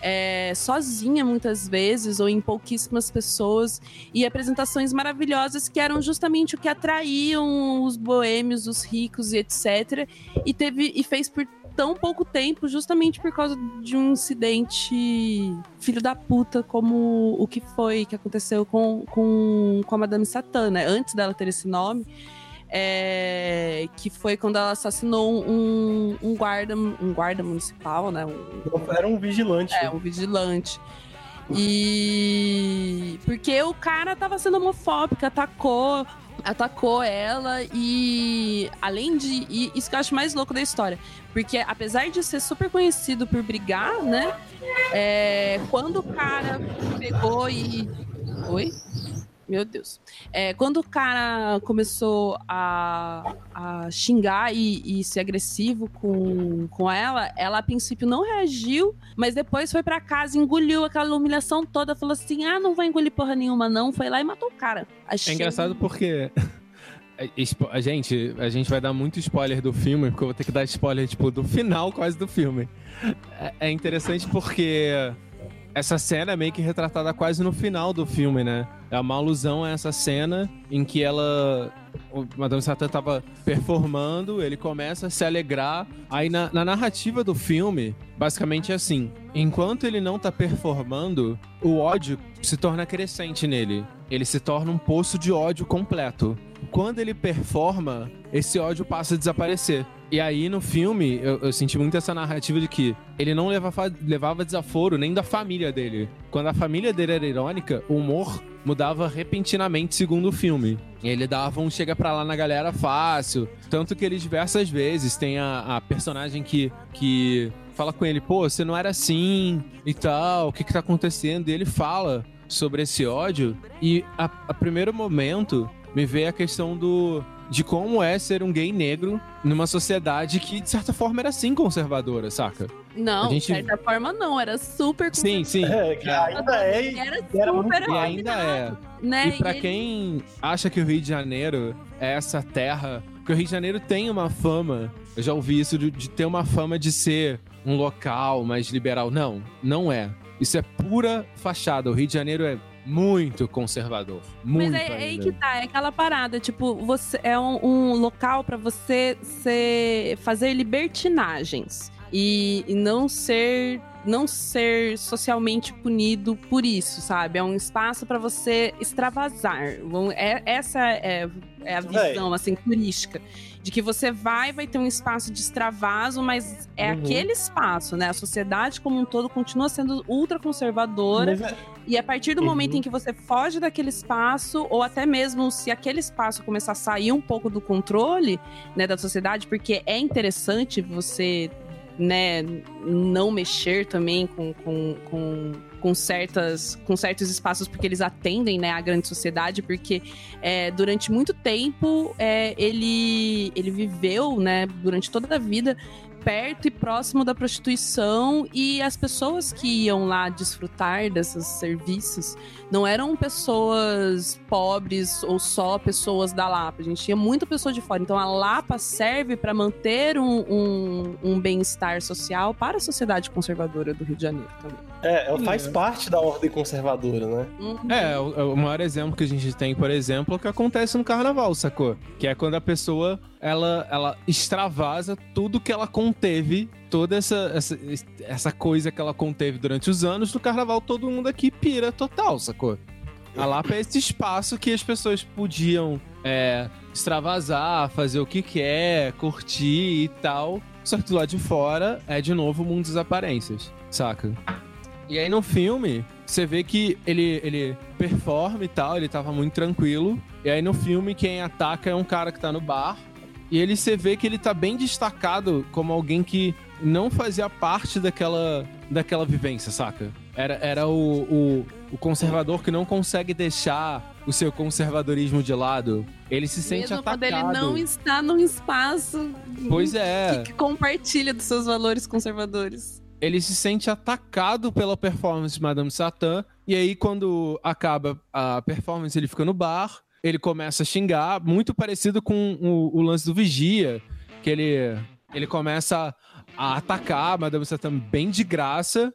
é, sozinha muitas vezes ou em pouquíssimas pessoas e apresentações maravilhosas que eram justamente o que atraíam os boêmios, os ricos e etc. E teve e fez por tão pouco tempo justamente por causa de um incidente filho da puta como o que foi que aconteceu com, com, com a Madame Satã, né? Antes dela ter esse nome é, que foi quando ela assassinou um, um, guarda, um guarda municipal, né? Um, Era um vigilante. É, um vigilante. E porque o cara tava sendo homofóbico, atacou, atacou ela e além de e isso que eu acho mais louco da história, porque apesar de ser super conhecido por brigar, né? É, quando o cara pegou e oi, meu Deus. É, quando o cara começou a, a xingar e, e, ser agressivo com, com ela, ela a princípio não reagiu, mas depois foi para casa, engoliu aquela humilhação toda, falou assim: ah, não vai engolir porra nenhuma, não. Foi lá e matou o cara. Achei... É engraçado porque. A gente, a gente vai dar muito spoiler do filme, porque eu vou ter que dar spoiler, tipo, do final quase do filme. É, é interessante porque essa cena é meio que retratada quase no final do filme, né? É uma alusão a essa cena em que ela. O Madame Satã tava performando, ele começa a se alegrar. Aí na, na narrativa do filme, basicamente é assim: enquanto ele não tá performando, o ódio se torna crescente nele. Ele se torna um poço de ódio completo. Quando ele performa, esse ódio passa a desaparecer. E aí, no filme, eu, eu, senti muito essa narrativa de que ele não levava, levava desaforo nem da família dele. Quando a família dele era irônica, o humor mudava repentinamente segundo o filme. Ele dava um chega pra lá na galera fácil. Tanto que ele diversas vezes tem a, a personagem que, que fala com ele, pô, você não era assim e tal, o que que tá acontecendo? E ele fala sobre esse ódio. E a, a primeiro momento me veio a questão do de como é ser um gay negro numa sociedade que, de certa forma, era sim conservadora, saca? Não, gente... de certa forma não, era super Sim, sim. É, que ainda é. Era super E ainda é. Né? E pra e quem acha que o Rio de Janeiro é essa terra. Porque o Rio de Janeiro tem uma fama, eu já ouvi isso, de, de ter uma fama de ser um local mais liberal. Não, não é. Isso é pura fachada. O Rio de Janeiro é muito conservador. Muito Mas é, é aí que tá, é aquela parada, tipo, você é um, um local para você ser, fazer libertinagens e, e não ser não ser socialmente punido por isso, sabe? É um espaço para você extravasar. É, essa é, é a visão, assim, turística de que você vai, vai ter um espaço de extravaso, mas é uhum. aquele espaço, né? A sociedade como um todo continua sendo ultra conservadora. É... E a partir do uhum. momento em que você foge daquele espaço, ou até mesmo se aquele espaço começar a sair um pouco do controle né, da sociedade, porque é interessante você né, não mexer também com, com, com com, certas, com certos espaços, porque eles atendem né, a grande sociedade, porque é, durante muito tempo é, ele, ele viveu, né, durante toda a vida, perto e próximo da prostituição e as pessoas que iam lá desfrutar desses serviços não eram pessoas pobres ou só pessoas da Lapa. A gente tinha muita pessoa de fora. Então a Lapa serve para manter um, um, um bem-estar social para a sociedade conservadora do Rio de Janeiro também. É, ela faz é. parte da ordem conservadora, né? Uhum. É, o, o maior exemplo que a gente tem, por exemplo, é o que acontece no carnaval, sacou? Que é quando a pessoa ela, ela extravasa tudo que ela conteve, toda essa, essa, essa coisa que ela conteve durante os anos. No carnaval, todo mundo aqui pira total, sacou? A Lapa é esse espaço que as pessoas podiam é, extravasar, fazer o que quer, curtir e tal. Só que do lado de fora é de novo o mundo das aparências, saca? E aí no filme, você vê que ele, ele performa e tal, ele tava muito tranquilo. E aí no filme, quem ataca é um cara que tá no bar. E ele você vê que ele tá bem destacado como alguém que não fazia parte daquela, daquela vivência, saca? Era, era o, o, o conservador que não consegue deixar o seu conservadorismo de lado. Ele se sente Mesmo atacado. quando ele não está num espaço pois é. que, compartilha dos seus valores conservadores ele se sente atacado pela performance de Madame Satã. E aí, quando acaba a performance, ele fica no bar, ele começa a xingar, muito parecido com o, o lance do Vigia, que ele, ele começa a atacar a Madame Satã bem de graça.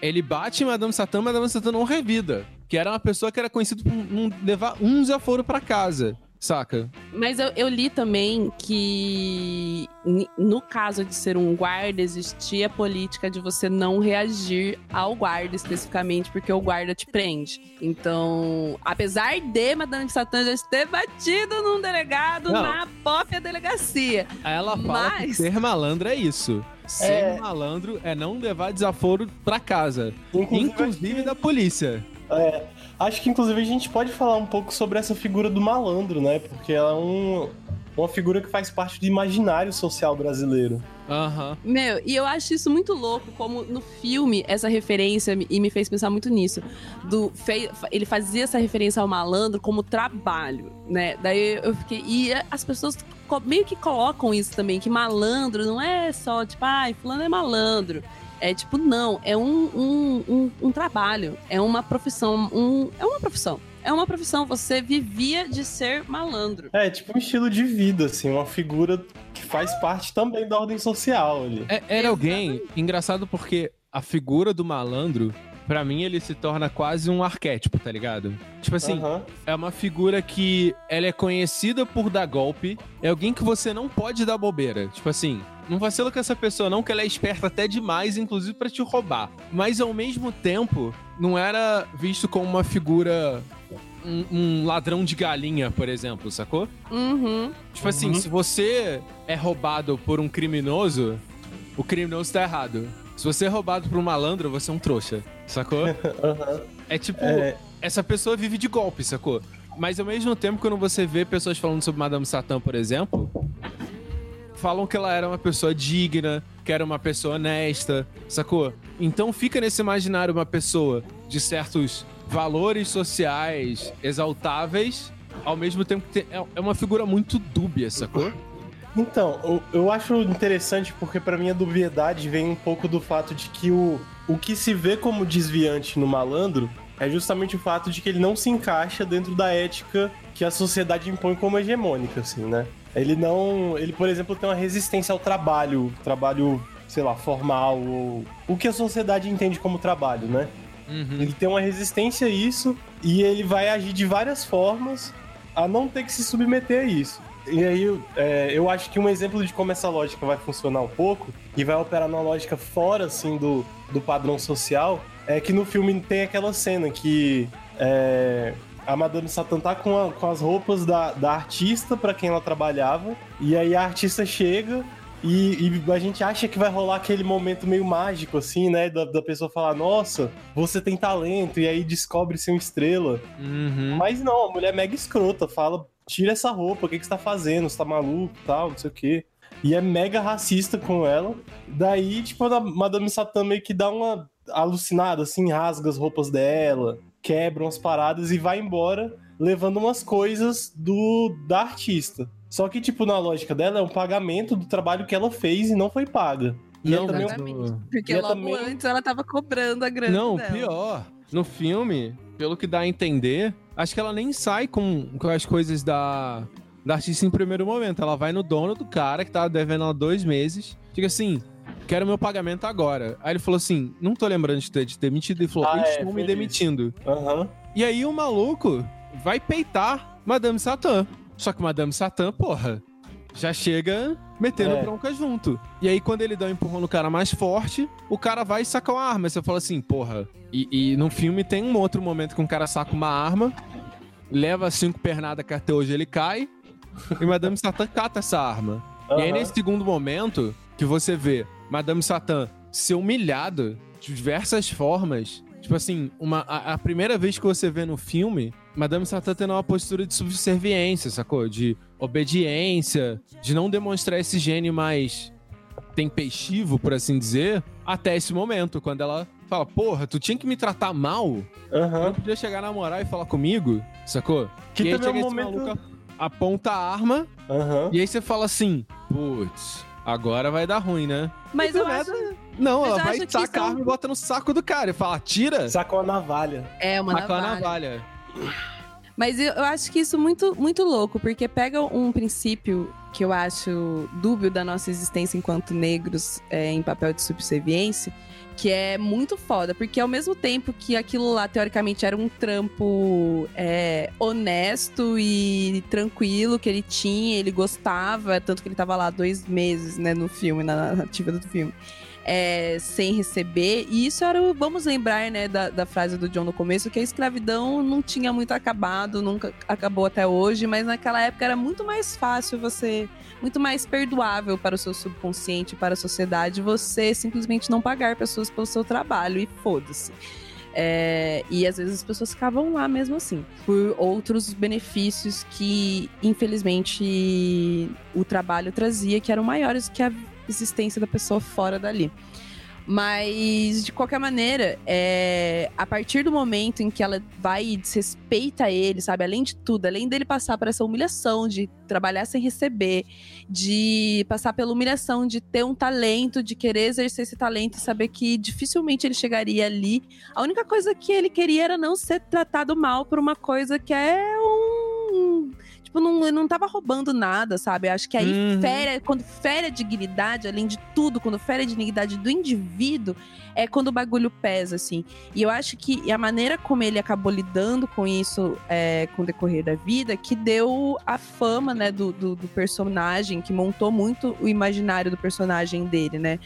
ele bate em Madame Satã, Madame Satã não revida. Que era uma pessoa que era conhecida por não levar um desaforo pra casa. Saca? Mas eu, eu li também que no caso de ser um guarda, existia a política de você não reagir ao guarda especificamente, porque o guarda te prende. Então, apesar de Madame Satã já ter batido num delegado Não. na própria delegacia. Aí ela fala que Mas- ser malandro é isso. Ser É. malandro é não levar desaforo pra casa. Inclusive, Inclusive da polícia. É, acho que inclusive a gente pode falar um pouco sobre essa figura do malandro, né? Porque ela é um, uma figura que faz parte do imaginário social brasileiro. Aham. Meu, e eu acho isso muito louco, como no filme, essa referência, e me fez pensar muito nisso. Do, fe- ele fazia essa referência ao malandro como trabalho, né? Daí eu fiquei. E as pessoas meio que colocam isso também, que malandro não é só, tipo, ai, fulano é malandro. É tipo, não, é um, um, um, um trabalho, é uma profissão, um, é uma profissão. É uma profissão, você vivia de ser malandro. É, tipo um estilo de vida, assim, uma figura que faz parte também da ordem social ali. É- era alguém engraçado porque a figura do malandro, pra mim, ele se torna quase um arquétipo, tá ligado? Tipo assim, Aham. é uma figura que ela é conhecida por dar golpe, é alguém que você não pode dar bobeira. Tipo assim, não vacila com essa pessoa não, que ela é esperta até demais, inclusive pra te roubar. Mas ao mesmo tempo, não era visto como uma figura um, um ladrão de galinha, por exemplo, sacou? Uhum. Tipo assim, Uhum. se você é roubado por um criminoso, o criminoso tá errado. Se você é roubado por um malandro, você é um trouxa, sacou? Aham. É tipo, É, essa pessoa vive de golpe, sacou? Mas ao mesmo tempo, quando você vê pessoas falando sobre Madame Satã, por exemplo, falam que ela era uma pessoa digna, que era uma pessoa honesta, sacou? Então fica nesse imaginário uma pessoa de certos valores sociais exaltáveis, ao mesmo tempo que tem- é- é uma figura muito dúbia, sacou? Então, eu, eu acho interessante porque pra mim a dubiedade vem um pouco do fato de que o, o que se vê como desviante no malandro é justamente o fato de que ele não se encaixa dentro da ética que a sociedade impõe como hegemônica, assim, né? Ele não. Ele, por exemplo, tem uma resistência ao trabalho, trabalho, sei lá, formal, ou o que a sociedade entende como trabalho, né? Uhum. Ele tem uma resistência a isso e ele vai agir de várias formas a não ter que se submeter a isso. E aí, é, eu acho que um exemplo de como essa lógica vai funcionar um pouco e vai operar numa lógica fora, assim, do, do padrão social, é que no filme tem aquela cena que é, a Madame Satã tá com, a- com as roupas da, da artista para quem ela trabalhava, e aí a artista chega e, e a gente acha que vai rolar aquele momento meio mágico, assim, né? Da, da pessoa falar, nossa, você tem talento, e aí descobre ser uma estrela. Uhum. Mas não, a mulher é mega escrota, fala, tira essa roupa, o que, que você tá fazendo? Você tá maluco tal, não sei o quê. E é mega racista com ela. Daí, tipo, a Madame Satã meio que dá uma alucinada, assim, rasga as roupas dela, quebra umas paradas e vai embora, levando umas coisas do da artista. Só que, tipo, na lógica dela, é um pagamento do trabalho que ela fez e não foi paga. E Não, é também Exatamente. Porque E é logo também- antes ela tava cobrando a grana Não, dela. pior. No filme, pelo que dá a entender, acho que ela nem sai com, com as coisas da, da artista em primeiro momento. Ela vai no dono do cara que tava devendo ela dois meses. Diga assim: quero meu pagamento agora. Aí ele falou assim: não tô lembrando de ter, de ter mentido. Ele falou: Ah, eles é, me demitindo. Aham. E aí o maluco vai peitar Madame Satã. Só que Madame Satã, porra, já chega metendo É. bronca junto. E aí quando ele dá um empurrão no cara mais forte, o cara vai e saca uma arma. Você fala assim, porra. E, e no filme tem um outro momento que um cara saca uma arma, leva cinco pernadas que até hoje ele cai, e Madame Satã cata essa arma. E aí, nesse segundo momento, que você vê Madame Satã ser humilhada de diversas formas. Tipo assim, uma, a, a primeira vez que você vê no filme, Madame Satã tendo uma postura de subserviência, sacou? De obediência, de não demonstrar esse gênio mais tempestivo, por assim dizer, até esse momento, quando ela fala, porra, tu tinha que me tratar mal? Aham. Não podia chegar na moral e falar comigo, sacou? Que e aí também é chega um esse momento- maluco, aponta a arma, Aham. e aí você fala assim, putz, agora vai dar ruim, né? Mas eu nada, acho Não, Mas ela vai a arma e bota no saco do cara e fala, tira, Sacou a navalha. é uma saca a navalha. navalha. Mas eu, eu acho que isso é muito, muito louco, porque pega um princípio que eu acho dúbio da nossa existência enquanto negros é, em papel de subserviência, que é muito foda, porque ao mesmo tempo que aquilo lá, teoricamente, era um trampo é, honesto e tranquilo que ele tinha, ele gostava, tanto que ele tava lá dois meses, né, no filme, na narrativa do filme. É, sem receber. E isso era o, vamos lembrar, né, da, da frase do John no começo, que a escravidão não tinha muito acabado, nunca acabou até hoje, mas naquela época era muito mais fácil você, muito mais perdoável para o seu subconsciente, para a sociedade, você simplesmente não pagar pessoas pelo seu trabalho e foda-se. É, e às vezes as pessoas ficavam lá mesmo assim, por outros benefícios que, infelizmente, o trabalho trazia, que eram maiores que a existência da pessoa fora dali. Mas, de qualquer maneira, é, a partir do momento em que ela vai e desrespeita ele, sabe? Além de tudo, além dele passar por essa humilhação de trabalhar sem receber, de passar pela humilhação de ter um talento, de querer exercer esse talento e saber que dificilmente ele chegaria ali. A única coisa que ele queria era não ser tratado mal por uma coisa que é um tipo, não, não tava roubando nada, sabe? Acho que aí Uhum. fere, quando fere a dignidade, além de tudo, quando fere a dignidade do indivíduo, é quando o bagulho pesa, assim. E eu acho que a maneira como ele acabou lidando com isso é, com o decorrer da vida, que deu a fama, né, do, do, do personagem, que montou muito o imaginário do personagem dele, né?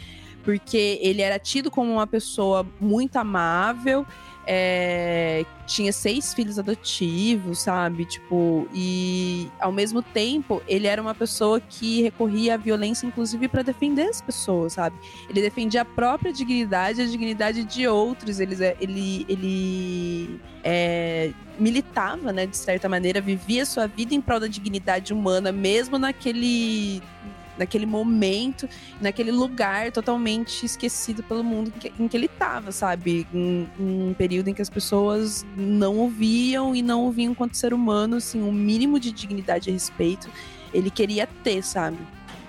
Porque ele era tido como uma pessoa muito amável, é, tinha seis filhos adotivos, sabe? Tipo, e ao mesmo tempo, ele era uma pessoa que recorria à violência, inclusive, para defender as pessoas, sabe? Ele defendia a própria dignidade, a dignidade de outros. Ele, ele, ele é, militava, né, de certa maneira, vivia sua vida em prol da dignidade humana, mesmo naquele naquele momento, naquele lugar totalmente esquecido pelo mundo em que, em que ele estava, sabe? Em, em um período em que as pessoas não ouviam e não ouviam enquanto ser humano, assim, um mínimo de dignidade e respeito ele queria ter, sabe?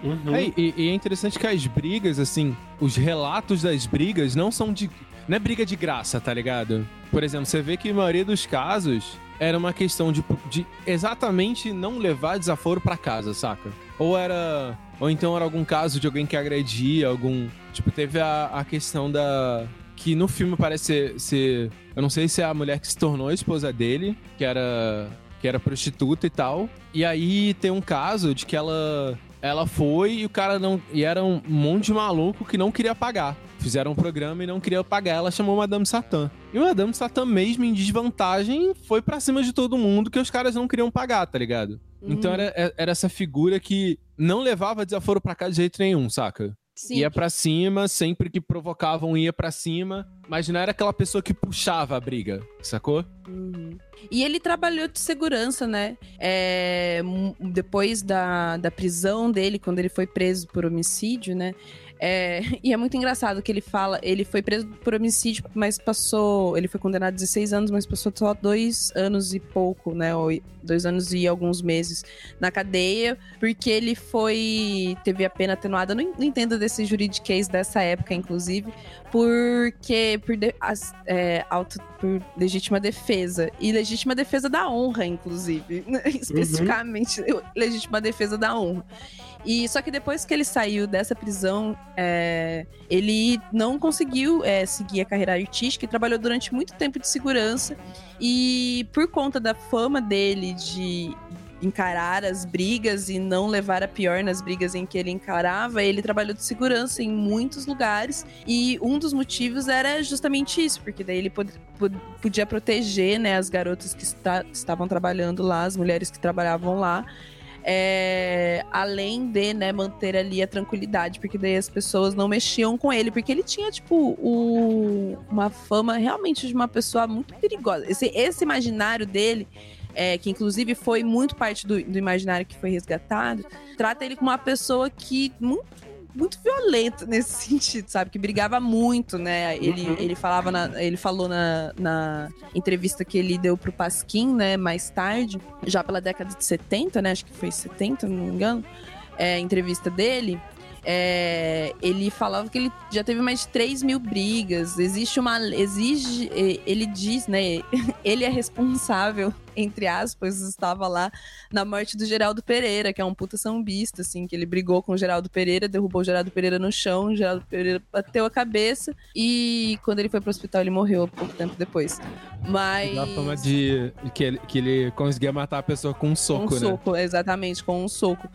Uhum. É, e, e é interessante que as brigas, assim, os relatos das brigas não são de. Não é briga de graça, tá ligado? Por exemplo, você vê que a maioria dos casos era uma questão de, de exatamente não levar desaforo pra casa, saca? Ou era. Ou então era algum caso de alguém que agredia, algum. Tipo, teve a, a questão da. Que no filme parece ser, ser. Eu não sei se é a mulher que se tornou a esposa dele, que era. Que era prostituta e tal. E aí tem um caso de que ela ela foi e o cara não. E era um monte de maluco que não queria pagar. Fizeram um programa e não queria pagar. Ela chamou Madame Satã. E Madame Satã, mesmo em desvantagem, foi pra cima de todo mundo que os caras não queriam pagar, tá ligado? Então Uhum. era, era essa figura que não levava desaforo pra cá de jeito nenhum, saca? Sim. Ia pra cima, sempre que provocavam, ia pra cima. Mas não era aquela pessoa que puxava a briga, sacou? Uhum. E ele trabalhou de segurança, né? É, depois da, da prisão dele, quando ele foi preso por homicídio, né? É, e é muito engraçado que ele fala, ele foi preso por homicídio, mas passou, ele foi condenado a 16 anos, mas passou só dois anos e pouco, né? Ou dois anos e alguns meses na cadeia, porque ele foi, teve a pena atenuada, não, não entendo desse juridiquês dessa época, inclusive, porque por, de- as- é, auto, por legítima defesa. E legítima defesa da honra, inclusive. Especificamente, legítima defesa da honra. E só que depois que ele saiu dessa prisão, é, ele não conseguiu é, seguir a carreira artística e trabalhou durante muito tempo de segurança. E por conta da fama dele de encarar as brigas e não levar a pior nas brigas em que ele encarava, ele trabalhou de segurança em muitos lugares. E um dos motivos era justamente isso, porque daí ele pod- pod- podia proteger né, as garotas que esta- estavam trabalhando lá, as mulheres que trabalhavam lá. É, além de né, manter ali a tranquilidade, porque daí as pessoas não mexiam com ele, porque ele tinha, tipo, o- uma fama realmente de uma pessoa muito perigosa. Esse, esse imaginário dele, é, que inclusive foi muito parte do, do imaginário que foi resgatado, trata ele como uma pessoa que muito, muito violenta nesse sentido, sabe? Que brigava muito, né? Ele, Uhum. ele falava na- ele falou na, na entrevista que ele deu pro Pasquim, né, mais tarde, já pela década de 70, né? Acho que foi 70, não me engano. É, entrevista dele. é, ele falava que ele já teve mais de 3 mil brigas. Existe uma. Exige. Ele diz, né? Ele é responsável entre aspas, estava lá na morte do Geraldo Pereira, que é um puta sambista, assim, que ele brigou com o Geraldo Pereira, derrubou o Geraldo Pereira no chão, o Geraldo Pereira bateu a cabeça e quando ele foi pro hospital ele morreu pouco tempo depois. Mas. Dá fama de que ele, que ele conseguia matar a pessoa com um soco, com um né? soco, exatamente, com um soco.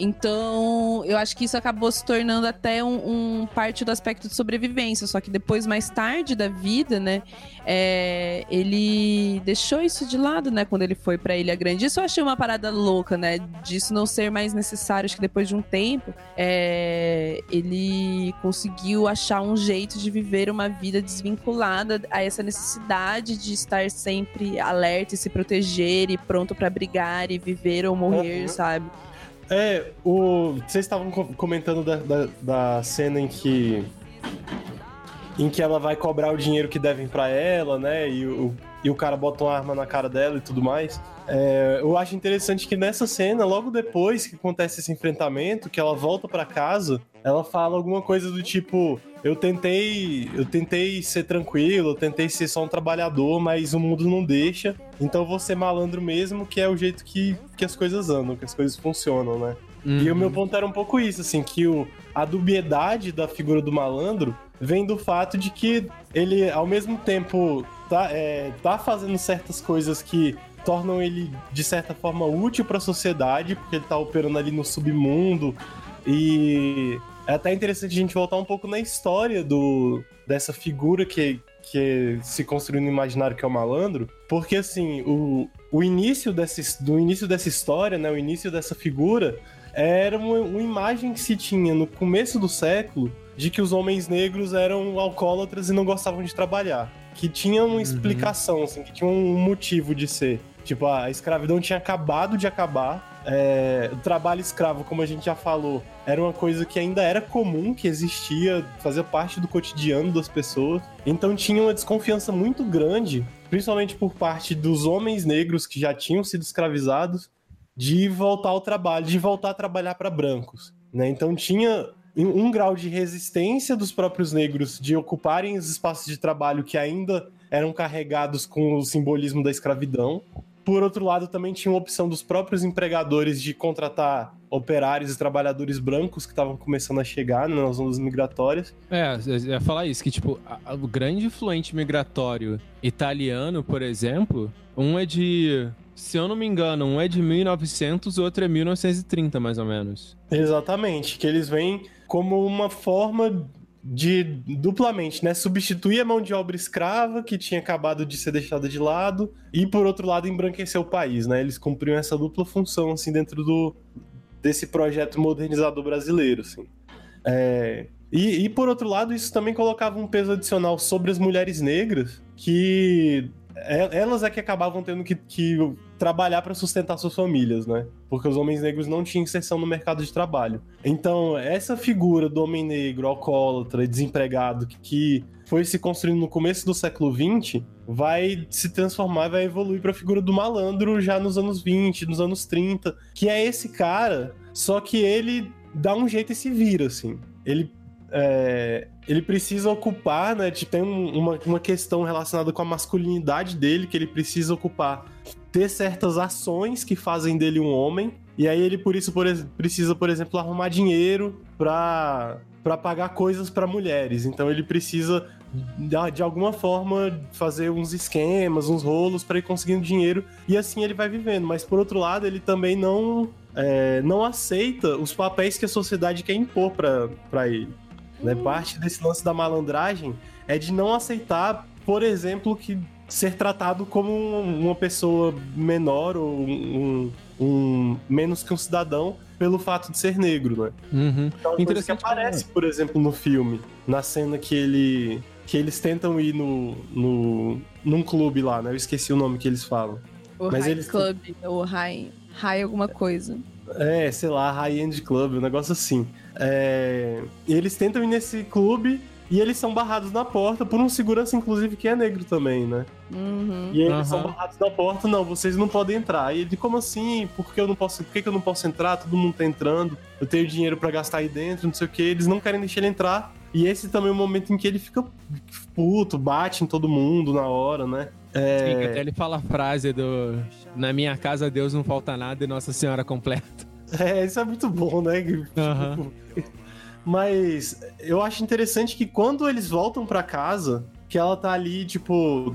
Então, eu acho que isso acabou se tornando até um, um parte do aspecto de sobrevivência. Só que depois, mais tarde da vida, né, é, ele deixou isso de lado, né, quando ele foi pra Ilha Grande. Isso eu achei uma parada louca, né, disso não ser mais necessário. Acho que depois de um tempo, é, ele conseguiu achar um jeito de viver uma vida desvinculada a essa necessidade de estar sempre alerta e se proteger e pronto pra brigar e viver ou morrer, Uhum. sabe? É, o. Vocês estavam co- comentando da, da, da cena em que. Em que ela vai cobrar o dinheiro que devem pra ela, né? E o, e o cara bota uma arma na cara dela e tudo mais. É, eu acho interessante que nessa cena, logo depois que acontece esse enfrentamento, que ela volta pra casa, ela fala alguma coisa do tipo: Eu tentei. Eu tentei ser tranquilo, eu tentei ser só um trabalhador, mas o mundo não deixa. Então eu vou ser malandro mesmo, que é o jeito que, que as coisas andam, que as coisas funcionam, né? E o Uhum. meu ponto era um pouco isso, assim, que o, a dubiedade da figura do malandro vem do fato de que ele, ao mesmo tempo, tá, é, tá fazendo certas coisas que tornam ele, de certa forma, útil para a sociedade, porque ele tá operando ali no submundo. E é até interessante a gente voltar um pouco na história do, dessa figura que, que se construiu no imaginário que é o malandro, porque assim, o, o início dessa, do início dessa história, né, o início dessa figura, era uma, uma imagem que se tinha no começo do século de que os homens negros eram alcoólatras e não gostavam de trabalhar. Que tinha uma explicação, assim, que tinha um motivo de ser. Tipo, a escravidão tinha acabado de acabar. é, o trabalho escravo, como a gente já falou, era uma coisa que ainda era comum, que existia, fazia parte do cotidiano das pessoas. Então tinha uma desconfiança muito grande, principalmente por parte dos homens negros que já tinham sido escravizados, de voltar ao trabalho, de voltar a trabalhar para brancos. Né? Então tinha um grau de resistência dos próprios negros de ocuparem os espaços de trabalho que ainda eram carregados com o simbolismo da escravidão. Por outro lado, também tinha uma opção dos próprios empregadores de contratar operários e trabalhadores brancos que estavam começando a chegar nas zonas migratórias. É, eu ia falar isso, que tipo, a- o grande fluente migratório italiano, por exemplo, um é de, se eu não me engano, um é de 1900, o outro é 1930, mais ou menos. Exatamente, que eles vêm como uma forma de duplamente, né, substituir a mão de obra escrava que tinha acabado de ser deixada de lado e por outro lado embranquecer o país, né? Eles cumpriam essa dupla função assim dentro do desse projeto modernizador brasileiro, assim. É, e, e, por outro lado, isso também colocava um peso adicional sobre as mulheres negras, que elas é que acabavam tendo que, que trabalhar para sustentar suas famílias, né? Porque os homens negros não tinham inserção no mercado de trabalho. Então, essa figura do homem negro, alcoólatra desempregado, que, que foi se construindo no começo do século XX, vai se transformar, vai evoluir para a figura do malandro já nos anos 20, nos anos 30, que é esse cara, só que ele dá um jeito e se vira, assim. Ele é, ele precisa ocupar, né? Tipo, tem um- uma, uma questão relacionada com a masculinidade dele, que ele precisa ocupar, ter certas ações que fazem dele um homem. E aí ele, por isso, por precisa, por exemplo, arrumar dinheiro pra, pra pagar coisas pra mulheres. Então ele precisa, de, alguma forma, fazer uns esquemas, uns rolos pra ir conseguindo dinheiro. E assim ele vai vivendo. Mas por outro lado, ele também não, é, não aceita os papéis que a sociedade quer impor pra ele. Né? Parte desse lance da malandragem é de não aceitar, por exemplo, que ser tratado como um- uma pessoa menor ou um, um- menos que um cidadão pelo fato de ser negro, né? Uhum. Então, coisa que aparece, por exemplo, no filme, na cena que ele que eles tentam ir no, no num clube lá, né? Eu esqueci o nome que eles falam. O Mas High eles- Club, ou High, high alguma coisa. É, sei lá, high-end club, um negócio assim. É, e eles tentam ir nesse clube e eles são barrados na porta por um segurança, inclusive, que é negro também, né? Uhum. E eles Aham. são barrados na porta, não, vocês não podem entrar. E ele, como assim? Por que eu não posso, por que que eu não posso entrar? Todo mundo tá entrando, eu tenho dinheiro pra gastar aí dentro, não sei o que. Eles não querem deixar ele entrar. E esse também é o momento em que ele fica puto, bate em todo mundo na hora, né? Sim, que até ele fala a frase do Na minha casa Deus não falta nada e Nossa Senhora completa. É, isso é muito bom, né? Aham. Mas eu acho interessante que quando eles voltam pra casa, que ela tá ali, tipo,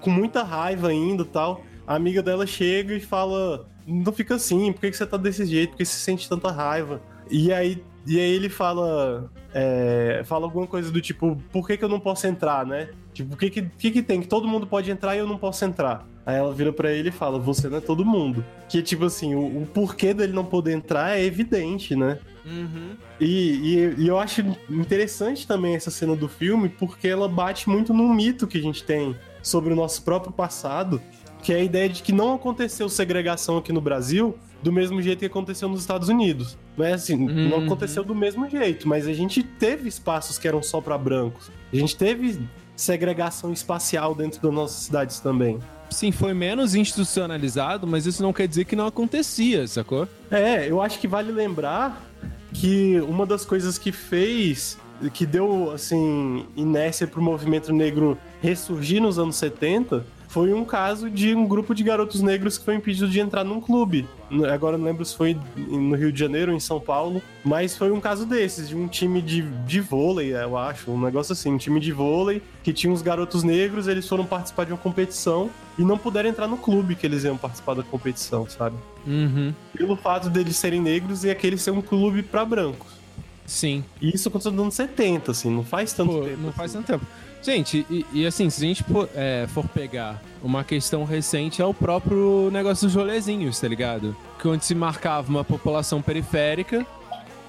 com muita raiva ainda e tal, a amiga dela chega e fala: Não fica assim, por que que você tá desse jeito? Por que você sente tanta raiva? E aí, e aí ele fala. é, fala alguma coisa do tipo, por que, que eu não posso entrar, né? Tipo, o que que, que que tem? Que todo mundo pode entrar e eu não posso entrar. Aí ela vira pra ele e fala, você não é todo mundo. Que, tipo assim, o, o porquê dele não poder entrar é evidente, né? Uhum. E, e- e eu acho interessante também essa cena do filme, porque ela bate muito num mito que a gente tem sobre o nosso próprio passado, que é a ideia de que não aconteceu segregação aqui no Brasil do mesmo jeito que aconteceu nos Estados Unidos. Não é assim, não Uhum. aconteceu do mesmo jeito, mas a gente teve espaços que eram só pra brancos. A gente teve segregação espacial dentro das nossas cidades também. Sim, foi menos institucionalizado, mas isso não quer dizer que não acontecia, sacou? É, eu acho que vale lembrar que uma das coisas que fez, que deu, assim, inércia pro movimento negro ressurgir nos anos 70, foi um caso de um grupo de garotos negros que foi impedido de entrar num clube. Agora não lembro se foi no Rio de Janeiro ou em São Paulo, mas foi um caso desses, de um time de, de vôlei, eu acho, um negócio assim, um time de vôlei que tinha uns garotos negros, eles foram participar de uma competição e não puderam entrar no clube que eles iam participar da competição, sabe? Uhum. pelo fato deles serem negros e aquele ser um clube pra brancos. Sim. E isso aconteceu nos anos 70, assim, não faz tanto Pô, tempo. não faz assim. tanto tempo. Gente, e, e assim, se a gente for, é, for pegar uma questão recente, é o próprio negócio dos rolezinhos, tá ligado? Que onde se marcava uma população periférica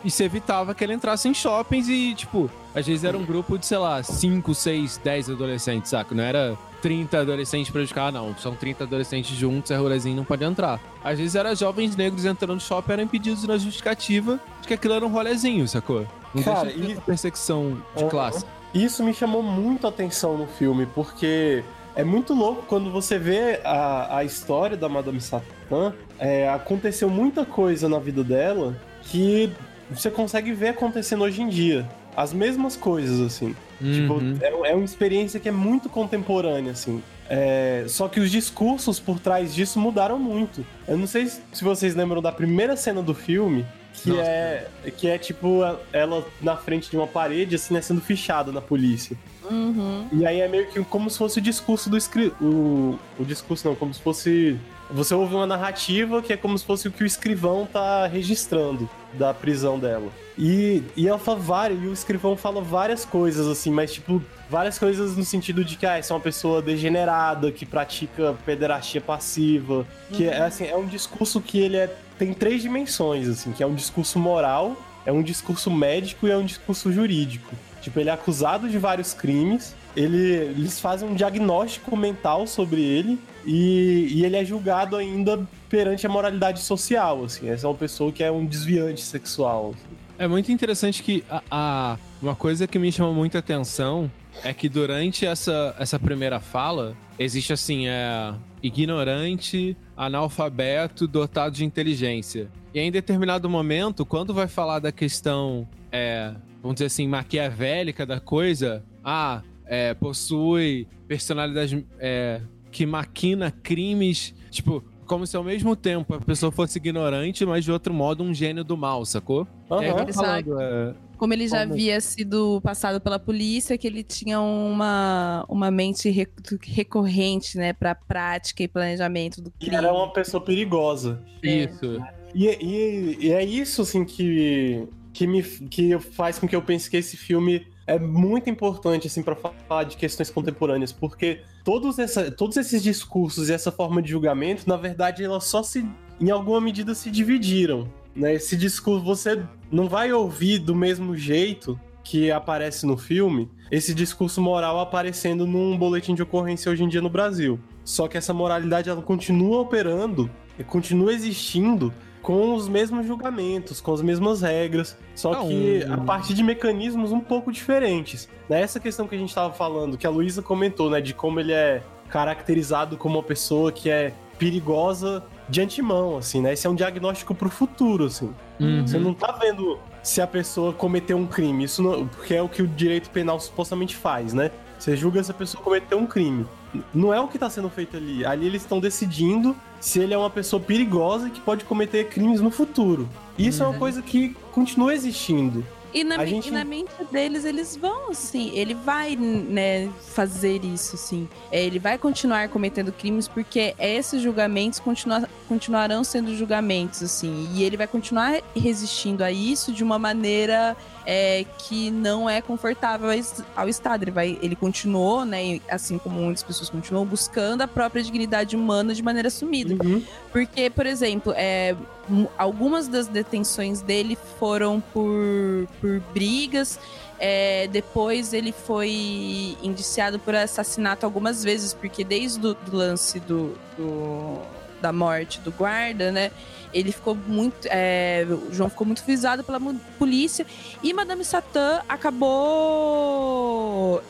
e se evitava que ele entrasse em shoppings e, tipo, às vezes era um grupo de, sei lá, 5, 6, 10 adolescentes, saca? Não era 30 adolescentes pra ficar, não, são 30 adolescentes juntos, é rolezinho, não pode entrar. Às vezes era jovens negros entrando no shopping, eram impedidos na justificativa de que aquilo era um rolezinho, sacou? Não Cara, deixa de e- perseguição de Uhum. Isso me chamou muito a atenção no filme, porque é muito louco quando você vê a, a história da Madame Satã. é, aconteceu muita coisa na vida dela que você consegue ver acontecendo hoje em dia. As mesmas coisas, assim. Tipo, Uhum. é, é uma experiência que é muito contemporânea, assim. É, só que os discursos por trás disso mudaram muito. Eu não sei se vocês lembram da primeira cena do filme, que Nossa. é que é tipo ela na frente de uma parede, assim, né, sendo fichada na polícia. Uhum. E aí é meio que como se fosse o discurso do escri... o, o discurso não, como se fosse você ouve uma narrativa que é como se fosse o que o escrivão tá registrando da prisão dela. E, e ela fala várias, e o escrivão fala várias coisas, assim, mas tipo, várias coisas no sentido de que ah, essa é uma pessoa degenerada, que pratica pederastia passiva, que é assim, é um discurso que ele é, tem três dimensões, assim, que é um discurso moral, é um discurso médico e é um discurso jurídico. Tipo, ele é acusado de vários crimes, ele, eles fazem um diagnóstico mental sobre ele e, e ele é julgado ainda perante a moralidade social, assim. Essa é uma pessoa que é um desviante sexual. assim. É muito interessante que a, a- uma coisa que me chama muita atenção é que durante essa, essa primeira fala existe assim, é ignorante, analfabeto, dotado de inteligência. E em determinado momento, quando vai falar da questão, é, vamos dizer assim, maquiavélica da coisa, ah, é, possui personalidade é, que maquina crimes, tipo, como se ao mesmo tempo a pessoa fosse ignorante, mas de outro modo um gênio do mal, sacou? Aham. É, falando, é, Como ele já Como- havia sido passado pela polícia, que ele tinha uma, uma mente re- recorrente, né, pra prática e planejamento do E crime. era uma pessoa perigosa. Isso. E, e- e é isso, assim, que, que, me, que faz com que eu pense que esse filme é muito importante, assim, para falar de questões contemporâneas, porque todos, essa, todos esses discursos e essa forma de julgamento, na verdade, elas só se, em alguma medida, se dividiram. Né? Esse discurso, você não vai ouvir do mesmo jeito que aparece no filme, esse discurso moral aparecendo num boletim de ocorrência hoje em dia no Brasil. Só que essa moralidade ela continua operando e continua existindo com os mesmos julgamentos, com as mesmas regras, só Não, que um- a partir de mecanismos um pouco diferentes. Nessa questão que a gente estava falando, que a Luísa comentou, né, de como ele é caracterizado como uma pessoa que é perigosa de antemão, assim, né? Esse é um diagnóstico pro futuro, assim. Uhum. Você não tá vendo se a pessoa cometeu um crime, isso não, porque é o que o direito penal supostamente faz, né? Você julga se a pessoa cometeu um crime. Não é o que tá sendo feito ali. Ali eles estão decidindo se ele é uma pessoa perigosa e que pode cometer crimes no futuro. Isso é uma coisa que continua existindo. E na, gente- e na mente deles, eles vão, assim, ele vai, né, fazer isso, assim. É, ele vai continuar cometendo crimes porque esses julgamentos continua, continuarão sendo julgamentos, assim. E ele vai continuar resistindo a isso de uma maneira é, que não é confortável ao es- ao Estado. Ele, vai, ele continuou, né, assim como muitas pessoas continuam, buscando a própria dignidade humana de maneira sumida. Uhum. Porque, por exemplo, é, algumas das detenções dele foram por, por brigas. é, depois ele foi indiciado por assassinato algumas vezes, porque desde o lance do, do- da morte do guarda, né? Ele ficou muito. é, o João ficou muito visado pela polícia. E Madame Satã acabou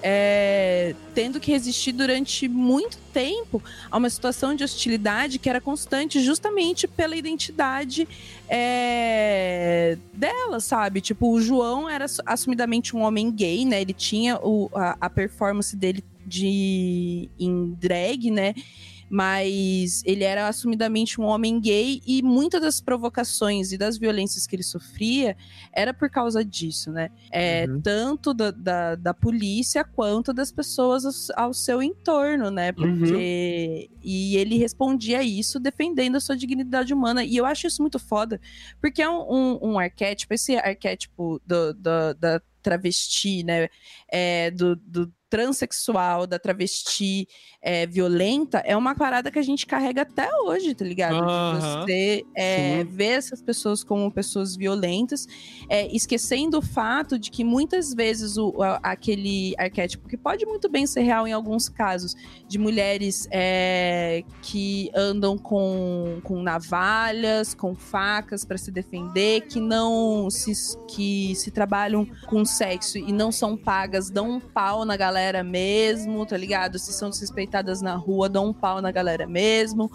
é, tendo que resistir durante muito tempo a uma situação de hostilidade que era constante justamente pela identidade é, dela, sabe? Tipo, o João era assu- assumidamente um homem gay, né? Ele tinha o, a, a performance dele de em drag, né? Mas ele era assumidamente um homem gay e muitas das provocações e das violências que ele sofria era por causa disso, né? É, Uhum. Tanto da, da, da polícia quanto das pessoas ao, ao seu entorno, né? Porque. E ele respondia isso defendendo a sua dignidade humana. E eu acho isso muito foda, porque é um, um, um arquétipo, esse arquétipo do, do- da travesti, né? É, do, do transexual, da travesti é, violenta, é uma parada que a gente carrega até hoje, tá ligado? De Aham. você é, essas pessoas como pessoas violentas, é, esquecendo o fato de que muitas vezes o, a- aquele arquétipo, que pode muito bem ser real em alguns casos, de mulheres é, que andam com, com navalhas, com facas para se defender, que não se, que se trabalham com sexo e não são pagas, dão um pau na galera mesmo, tá ligado? Se são desrespeitadas na rua, dão um pau na galera mesmo.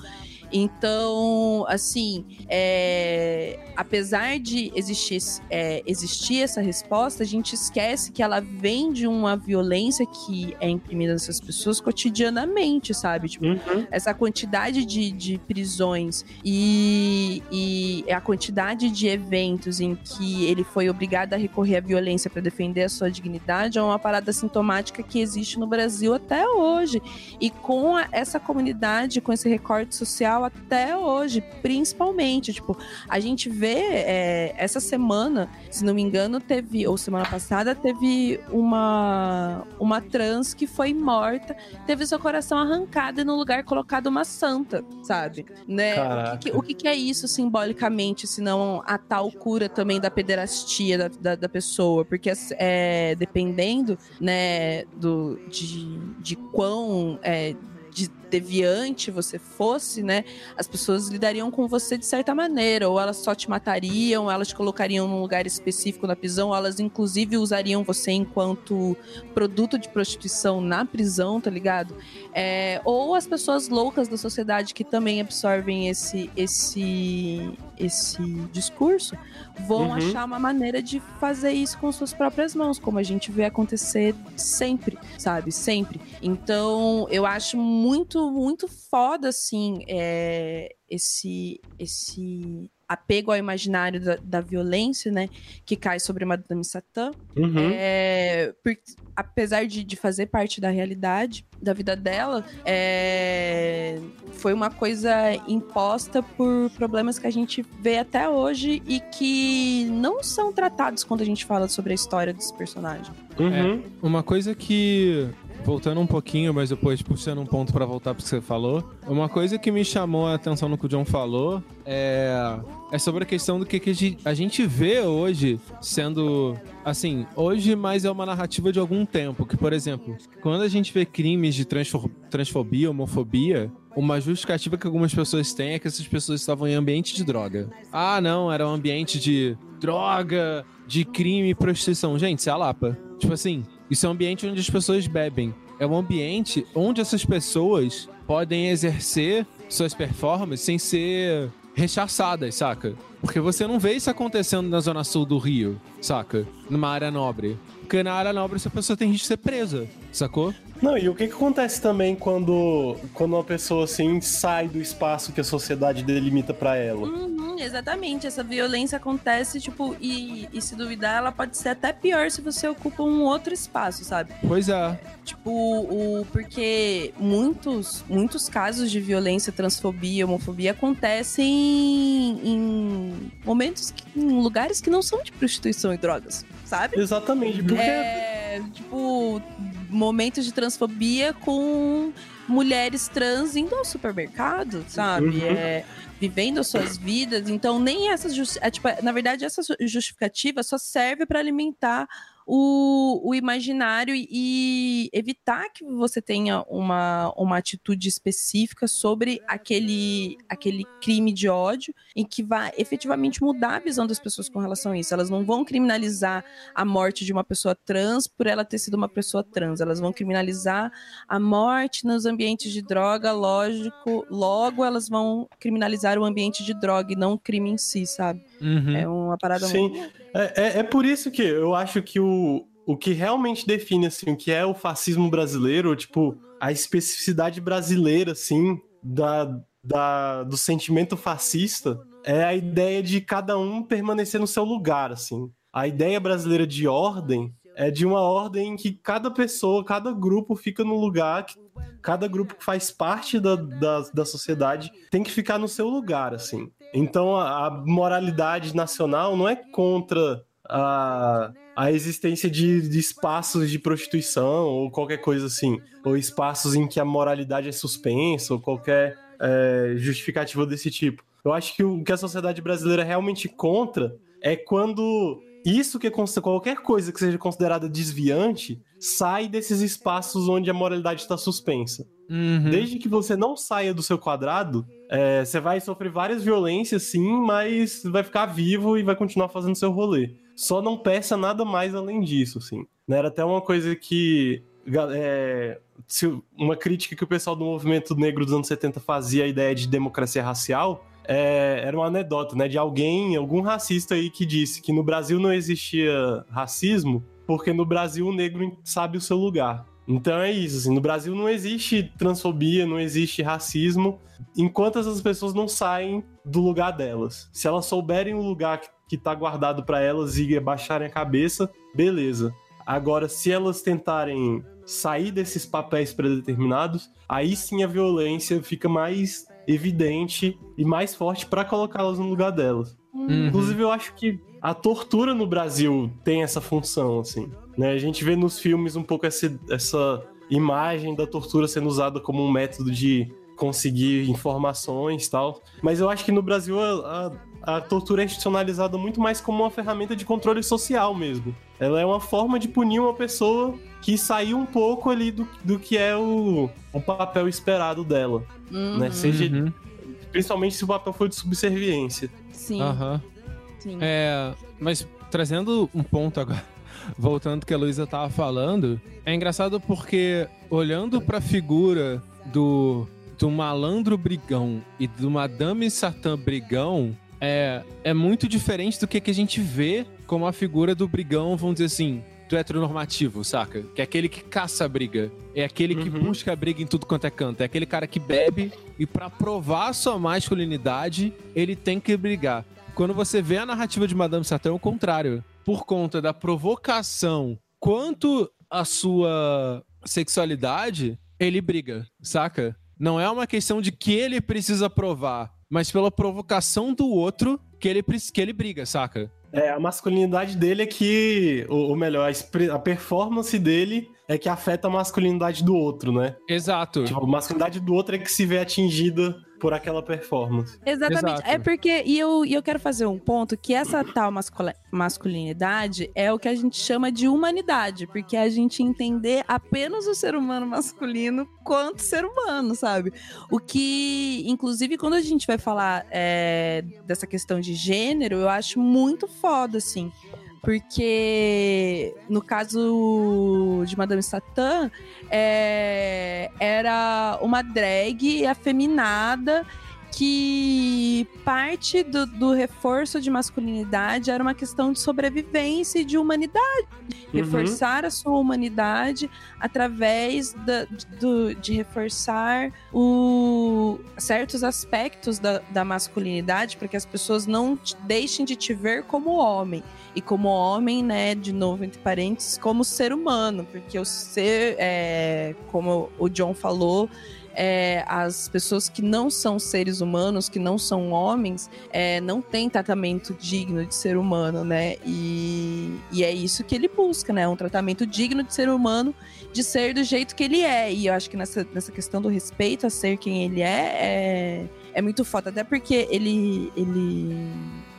Então, assim, é, apesar de existir, é, existir essa resposta, a gente esquece que ela vem de uma violência que é imprimida nessas pessoas cotidianamente, sabe? Tipo, Uhum. essa quantidade de, de prisões e, e a quantidade de eventos em que ele foi obrigado a recorrer à violência para defender a sua dignidade é uma parada sintomática que existe no Brasil até hoje. E com a- essa comunidade, com esse recorte social até hoje, principalmente. Tipo, a gente vê é, essa semana, se não me engano, teve, ou semana passada, teve uma, uma trans que foi morta teve seu coração arrancado e no lugar colocado uma santa, sabe? Né? O, que, o que é isso simbolicamente, se não a tal cura também da pederastia da, da, da pessoa? Porque é, dependendo, né, do, de, de quão é, de deviante você fosse, né, as pessoas lidariam com você de certa maneira, ou elas só te matariam, ou elas te colocariam num lugar específico na prisão, ou elas inclusive usariam você enquanto produto de prostituição na prisão, tá ligado? É, ou as pessoas loucas da sociedade que também absorvem esse esse esse discurso vão Uhum. achar uma maneira de fazer isso com suas próprias mãos, como a gente vê acontecer sempre, sabe? Sempre. Então, eu acho muito, muito foda, assim, é, esse, esse apego ao imaginário da, da violência, né? Que cai sobre Madame Satã. Uhum. É, por- apesar de, de fazer parte da realidade da vida dela, é, foi uma coisa imposta por problemas que a gente vê até hoje e que não são tratados quando a gente fala sobre a história desse personagem. Uhum. Uma coisa que. Voltando um pouquinho, mas depois puxando um ponto pra voltar pro que você falou. Uma coisa que me chamou a atenção no que o John falou é, é sobre a questão do que, que a gente- vê hoje sendo. Assim, hoje, mas é uma narrativa de algum tempo. Que, por exemplo, quando a gente vê crimes de transfo- transfobia, homofobia, uma justificativa que algumas pessoas têm é que essas pessoas estavam em ambiente de droga. Ah, não, era um ambiente de droga, de crime e prostituição. Gente, isso é a Lapa. Tipo assim, isso é um ambiente onde as pessoas bebem. É um ambiente onde essas pessoas podem exercer suas performances sem ser rechaçadas, saca? Porque você não vê isso acontecendo na zona sul do Rio, saca? Numa área nobre. Porque na área nobre essa pessoa tem risco de ser presa, sacou? Não, e o que, que acontece também quando, quando uma pessoa assim sai do espaço que a sociedade delimita pra ela? Uhum, exatamente, essa violência acontece, tipo, e, e se duvidar, ela pode ser até pior se você ocupa um outro espaço, sabe? Pois é. Tipo, o, porque muitos, muitos casos de violência, transfobia, homofobia acontecem em, em momentos, que, em lugares que não são de prostituição e drogas, sabe? Exatamente, porque É, tipo, momentos de transfobia com mulheres trans indo ao supermercado, sabe? Uhum. É, vivendo as suas vidas. Então, nem essa justi- é, tipo, na verdade, essa ju- justificativa só serve para alimentar o, o imaginário e evitar que você tenha uma, uma atitude específica sobre aquele, aquele crime de ódio e que vai efetivamente mudar a visão das pessoas com relação a isso. Elas não vão criminalizar a morte de uma pessoa trans por ela ter sido uma pessoa trans. Elas vão criminalizar a morte nos ambientes de droga, lógico. Logo, elas vão criminalizar o ambiente de droga e não o crime em si, sabe? Uhum. É uma parada Sim. muito. É, é, é por isso que eu acho que o, o que realmente define assim, o que é o fascismo brasileiro, tipo, a especificidade brasileira, assim, da, da, do sentimento fascista, é a ideia de cada um permanecer no seu lugar, assim. A ideia brasileira de ordem é de uma ordem em que cada pessoa, cada grupo fica no lugar, que cada grupo que faz parte da, da, da sociedade tem que ficar no seu lugar, assim. Então a, a moralidade nacional não é contra a, a existência de, de espaços de prostituição ou qualquer coisa assim, ou espaços em que a moralidade é suspensa ou qualquer é, justificativa desse tipo. Eu acho que o que a sociedade brasileira é realmente contra é quando isso que qualquer coisa que seja considerada desviante sai desses espaços onde a moralidade está suspensa. Uhum. Desde que você não saia do seu quadrado, é, você vai sofrer várias violências, sim, mas vai ficar vivo e vai continuar fazendo seu rolê. Só não peça nada mais além disso, assim. Né, Era até uma coisa que. é, uma crítica que o pessoal do movimento negro dos anos 70 fazia à ideia de democracia racial. É, era uma anedota, né? De alguém, algum racista aí que disse que no Brasil não existia racismo, porque no Brasil o negro sabe o seu lugar. Então é isso, assim, no Brasil não existe transfobia, não existe racismo, enquanto essas pessoas não saem do lugar delas. Se elas souberem o lugar que, que tá guardado para elas e abaixarem a cabeça, beleza. Agora, se elas tentarem sair desses papéis predeterminados, aí sim a violência fica mais evidente e mais forte para colocá-las no lugar delas. Uhum. Inclusive, eu acho que a tortura no Brasil tem essa função, assim. Né? A gente vê nos filmes um pouco essa, essa imagem da tortura sendo usada como um método de conseguir informações e tal. Mas eu acho que no Brasil a, a, a tortura é institucionalizada muito mais como uma ferramenta de controle social mesmo. Ela é uma forma de punir uma pessoa que saiu um pouco ali do, do que é o, o papel esperado dela. Uhum, Né? Seja, Uhum. Principalmente se o papel for de subserviência. Sim, Aham. sim. É, mas trazendo um ponto agora, voltando ao que a Luísa tava falando, é engraçado porque olhando pra figura do, do malandro brigão e do Madame Satã brigão, é, é muito diferente do que, que a gente vê como a figura do brigão, vamos dizer assim, do heteronormativo, saca? Que é aquele que caça a briga. É aquele que Uhum. busca a briga em tudo quanto é canto. É aquele cara que bebe e pra provar sua masculinidade, ele tem que brigar. Quando você vê a narrativa de Madame Satã, é o contrário. Por conta da provocação quanto a sua sexualidade, ele briga, saca? Não é uma questão de que ele precisa provar, mas pela provocação do outro que ele, que ele briga, saca? É, a masculinidade dele é que, ou, ou melhor, a, a performance dele é que afeta a masculinidade do outro, né? Exato. Tipo, a masculinidade do outro é que se vê atingida por aquela performance. Exatamente. Exato. É porque, e eu, e eu quero fazer um ponto, que essa tal masculinidade é o que a gente chama de humanidade, porque é a gente entender apenas o ser humano masculino quanto ser humano, sabe? O que, inclusive, quando a gente vai falar é, dessa questão de gênero, eu acho muito foda, assim. Porque no caso de Madame Satã, é, era uma drag afeminada que parte do, do reforço de masculinidade era uma questão de sobrevivência e de humanidade. Uhum. Reforçar a sua humanidade através da, do, de reforçar o, certos aspectos da, da masculinidade para que as pessoas não te- deixem de te ver como homem. E como homem, né, de novo, entre parênteses, como ser humano, porque o ser, é, como o John falou, é, as pessoas que não são seres humanos, que não são homens, é, não têm tratamento digno de ser humano, né? E, e é isso que ele busca, né? Um tratamento digno de ser humano, de ser do jeito que ele é. E eu acho que nessa, nessa questão do respeito a ser quem ele é, é, é muito foda. Até porque ele, ele,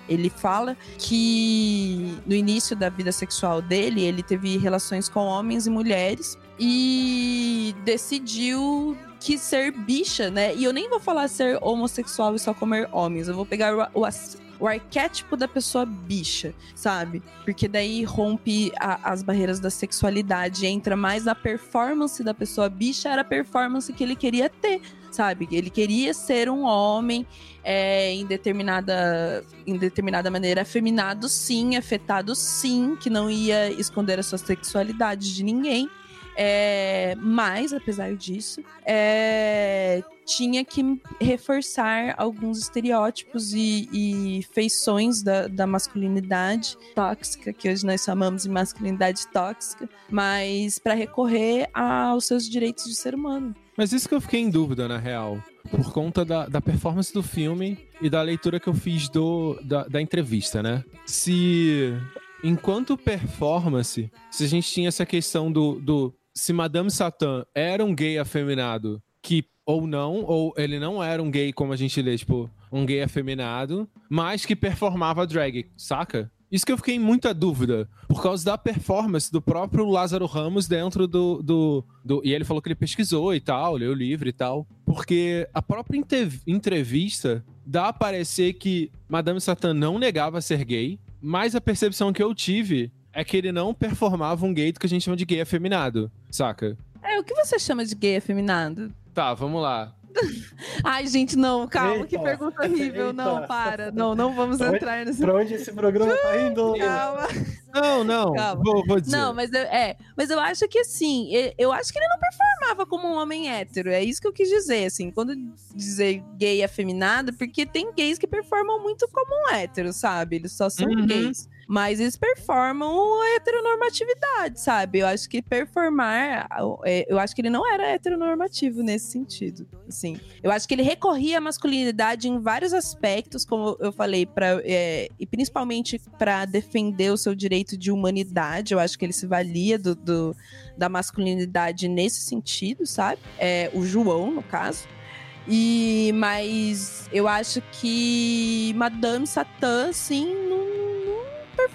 ele fala que no início da vida sexual dele, ele teve relações com homens e mulheres e decidiu que ser bicha, né? E eu nem vou falar ser homossexual e só comer homens. Eu vou pegar o, o, o arquétipo da pessoa bicha, sabe? Porque daí rompe a- as barreiras da sexualidade, entra mais na performance da pessoa bicha, era a performance que ele queria ter, sabe? Ele queria ser um homem é, em, determinada, em determinada maneira afeminado, sim, afetado, sim, que não ia esconder a sua sexualidade de ninguém. É, mas, apesar disso, é, tinha que reforçar alguns estereótipos e, e feições da, da masculinidade tóxica, que hoje nós chamamos de masculinidade tóxica, mas para recorrer aos seus direitos de ser humano. Mas isso que eu fiquei em dúvida, na real. Por conta da, da performance do filme e da leitura que eu fiz do, da, da entrevista, né? Se, enquanto performance, se a gente tinha essa questão do, do se Madame Satã era um gay afeminado, que ou não, ou ele não era um gay como a gente lê, tipo, um gay afeminado, mas que performava drag, saca? Isso que eu fiquei em muita dúvida, por causa da performance do próprio Lázaro Ramos dentro do, do, do- E ele falou que ele pesquisou e tal, leu o livro e tal. Porque a própria entrevista dá a parecer que Madame Satã não negava ser gay, mas a percepção que eu tive é que ele não performava um gay do que a gente chama de gay afeminado, saca? É, o que você chama de gay afeminado? Tá, vamos lá. Ai, gente, não, calma, Eita, que pergunta horrível. Não, eita. para. Não, não vamos Pra entrar nesse. Pra onde esse programa tá indo? Calma. Não, não, Calma. vou, vou dizer. Não, mas eu, é, mas eu acho que assim, eu acho que ele não performava como um homem hétero. É isso que eu quis dizer, assim, quando dizer gay afeminado, porque tem gays que performam muito como um hétero, sabe? Eles só são Uhum. gays. Mas eles performam a heteronormatividade, sabe? Eu acho que performar, é, eu acho que ele não era heteronormativo nesse sentido, assim. Eu acho que ele recorria à masculinidade em vários aspectos, como eu falei, pra, é, e principalmente para defender o seu direito de humanidade. Eu acho que ele se valia do, do- da masculinidade nesse sentido, sabe? É, o João, no caso. E, mas eu acho que Madame Satã, não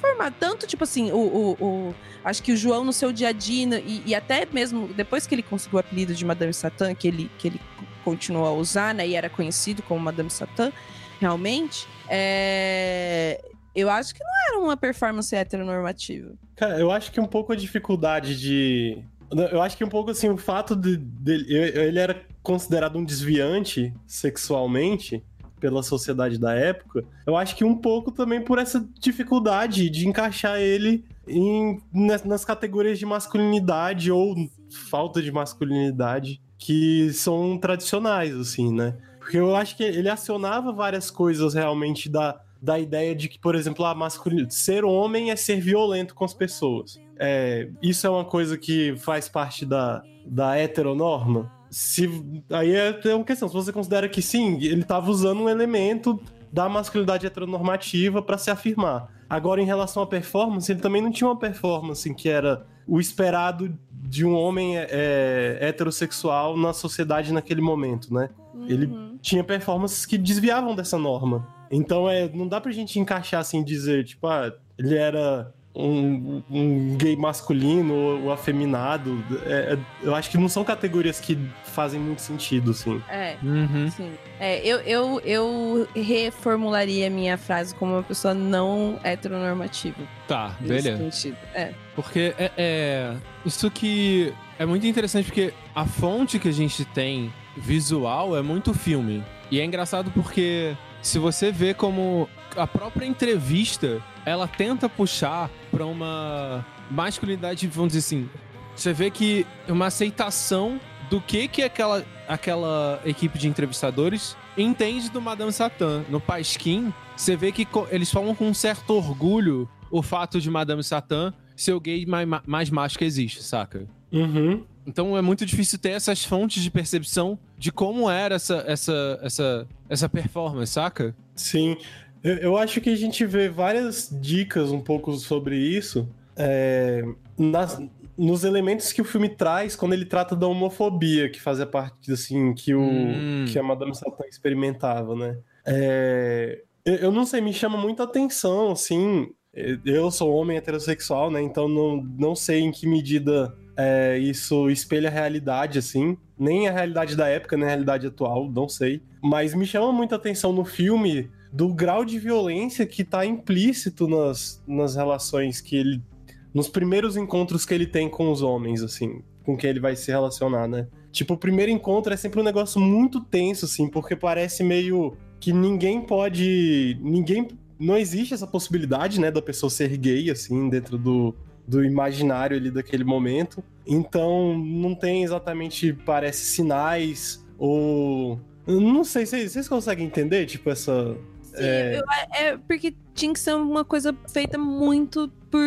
performar. Tanto, tipo assim, o, o, o- acho que o João no seu dia a dia, e, e até mesmo depois que ele conseguiu o apelido de Madame Satã, que ele, que ele continuou a usar, né? E era conhecido como Madame Satã, realmente, é, eu acho que não era uma performance heteronormativa. Cara, eu acho que um pouco a dificuldade de. Eu acho que um pouco assim, o fato de, dele. Ele era considerado um desviante sexualmente pela sociedade da época. Eu acho que um pouco também por essa dificuldade de encaixar ele em, nas, nas categorias de masculinidade ou falta de masculinidade que são tradicionais, assim, né? Porque eu acho que ele acionava várias coisas realmente da, da ideia de que, por exemplo, a masculinidade, ser homem é ser violento com as pessoas. É, isso é uma coisa que faz parte da, da heteronorma? Se, aí é é uma questão. Se você considera que sim, ele estava usando um elemento da masculinidade heteronormativa para se afirmar. Agora, em relação à performance, ele também não tinha uma performance que era o esperado de um homem é, heterossexual na sociedade naquele momento, né? Ele Uhum. tinha performances que desviavam dessa norma. Então é, não dá pra gente encaixar assim, dizer, tipo, ah, ele era um, um gay masculino ou, ou afeminado. É, é, eu acho que não são categorias que fazem muito sentido, assim. É, Uhum. sim. É, eu, eu, eu reformularia a minha frase como uma pessoa não heteronormativa. Tá, nesse beleza. sentido. É. Porque é, é- Isso que é muito interessante, porque a fonte que a gente tem visual é muito filme. E é engraçado porque se você vê como a própria entrevista, ela tenta puxar pra uma masculinidade, vamos dizer assim, você vê que uma aceitação do que que aquela, aquela equipe de entrevistadores entende do Madame Satã. No Pasquim, você vê que eles falam com um certo orgulho o fato de Madame Satã ser o gay mais, mais macho que existe, saca? Uhum. Então é muito difícil ter essas fontes de percepção de como era essa, essa, essa, essa performance, saca? Sim. Eu, eu acho que a gente vê várias dicas um pouco sobre isso é, nas- nos elementos que o filme traz quando ele trata da homofobia, que fazia parte, assim, que, o, Hum. que a Madame Satã experimentava, né? É, eu, eu não sei, me chama muita atenção, assim. Eu sou homem heterossexual, né? Então não, não sei em que medida é, isso espelha a realidade, assim. Nem a realidade da época, nem a realidade atual, não sei. Mas me chama muita atenção no filme do grau de violência que tá implícito nas, nas relações que ele. Nos primeiros encontros que ele tem com os homens, assim, com quem ele vai se relacionar, né? Tipo, o primeiro encontro é sempre um negócio muito tenso, assim, porque parece meio que ninguém pode. Ninguém. Não existe essa possibilidade, né, da pessoa ser gay, assim, dentro do, do imaginário ali daquele momento. Então, não tem exatamente, parece, sinais ou. Não sei, vocês conseguem entender, tipo, essa. Sim, É. eu- é porque tinha que ser uma coisa feita muito por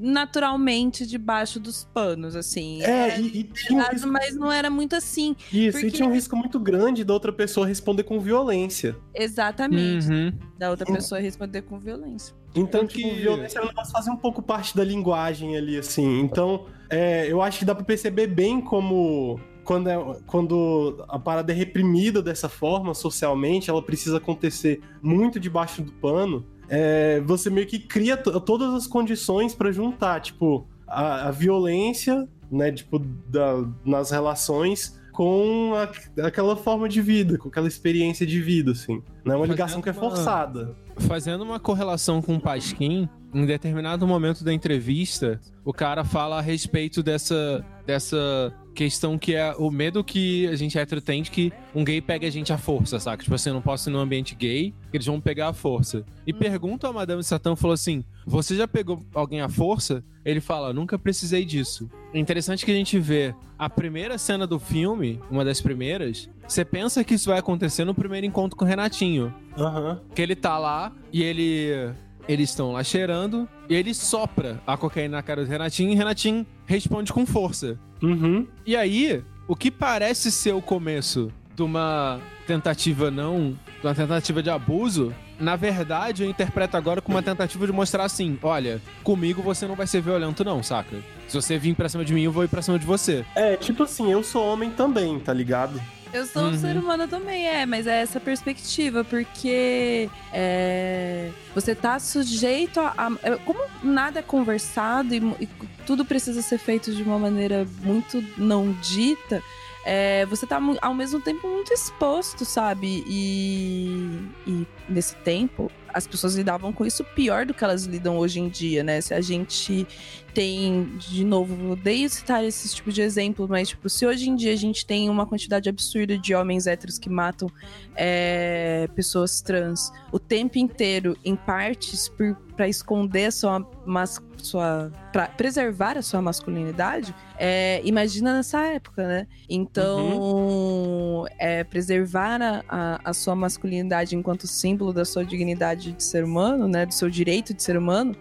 naturalmente debaixo dos panos, assim. É, e, e tinha um risco, mas não era muito assim. isso, e porque- tinha um risco muito grande da outra pessoa responder com violência. Exatamente. Uhum. Da outra pessoa responder com violência. Então, tipo, que- violência é um negócio que fazia um pouco parte da linguagem ali, assim. Então, é, eu acho que dá pra perceber bem como. Quando, é- quando a parada é reprimida dessa forma, socialmente, ela precisa acontecer muito debaixo do pano. é, você meio que cria to- todas as condições pra juntar, tipo, a, a violência, né, tipo, da- nas relações com a- aquela forma de vida, com aquela experiência de vida, assim. Não é uma Fazendo ligação que é uma- forçada. Fazendo uma correlação com o Pasquim, em determinado momento da entrevista, o cara fala a respeito dessa, dessa questão que é o medo que a gente hétero tem de que um gay pegue a gente à força, saca? Tipo assim, eu não posso ir num ambiente gay, que eles vão pegar à força. E pergunta a Madame Satã, falou assim, você já pegou alguém à força? Ele fala, nunca precisei disso. É interessante que a gente vê a primeira cena do filme, uma das primeiras, você pensa que isso vai acontecer no primeiro encontro com o Renatinho. Aham. Que ele tá lá e ele. Eles estão lá cheirando e ele sopra a cocaína na cara do Renatinho e Renatinho responde com força. Uhum. E aí, o que parece ser o começo de uma tentativa não. de uma tentativa de abuso, na verdade eu interpreto agora como uma tentativa de mostrar assim: olha, comigo você não vai ser violento, não, saca? Se você vir pra cima de mim, eu vou ir pra cima de você. É, tipo assim, eu sou homem também, tá ligado? Eu sou um Uhum. ser humano também, é, mas é essa perspectiva, porque é, você tá sujeito a, a- é, Como nada é conversado e, e tudo precisa ser feito de uma maneira muito não dita, é, você tá ao mesmo tempo muito exposto, sabe? E, e nesse tempo, as pessoas lidavam com isso pior do que elas lidam hoje em dia, né? Se a gente tem, de novo, odeio citar esse tipo de exemplo, mas, tipo, se hoje em dia a gente tem uma quantidade absurda de homens héteros que matam é, pessoas trans o tempo inteiro em partes por, pra esconder a sua, mas, sua pra preservar a sua masculinidade, é, imagina nessa época, né? Então, é, preservar a, a, a sua masculinidade enquanto símbolo da sua dignidade de ser humano, né? Do seu direito de ser humano,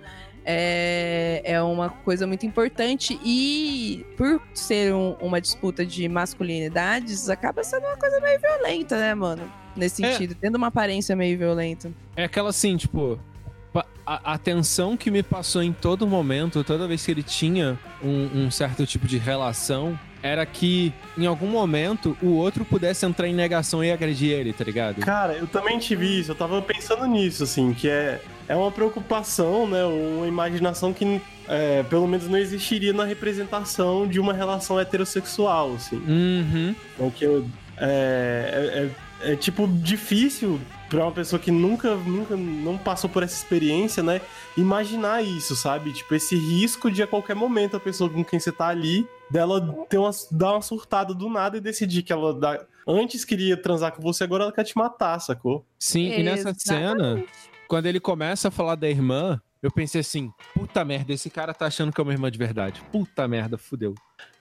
é, é uma coisa muito importante e por ser um- uma disputa de masculinidades, acaba sendo uma coisa meio violenta, né, mano? Nesse É. sentido, tendo uma aparência meio violenta. É aquela assim, tipo. Pa- A, a tensão que me passou em todo momento, toda vez que ele tinha um, um certo tipo de relação, era que em algum momento o outro pudesse entrar em negação e agredir ele, tá ligado? Cara, eu também tive isso, eu tava pensando nisso, assim, que é, é uma preocupação, né? Uma imaginação que é, pelo menos não existiria na representação de uma relação heterossexual, assim. Uhum. O que eu- é, é, é, é, tipo difícil pra uma pessoa que nunca, nunca não passou por essa experiência, né? Imaginar isso, sabe? Tipo, esse risco de a qualquer momento a pessoa com quem você tá ali, dela ter uma, dar uma surtada do nada e decidir que ela dá, antes queria transar com você, agora ela quer te matar, sacou? Sim, e nessa cena, quando ele começa a falar da irmã, eu pensei assim: puta merda, esse cara tá achando que é uma irmã de verdade. Puta merda, fudeu.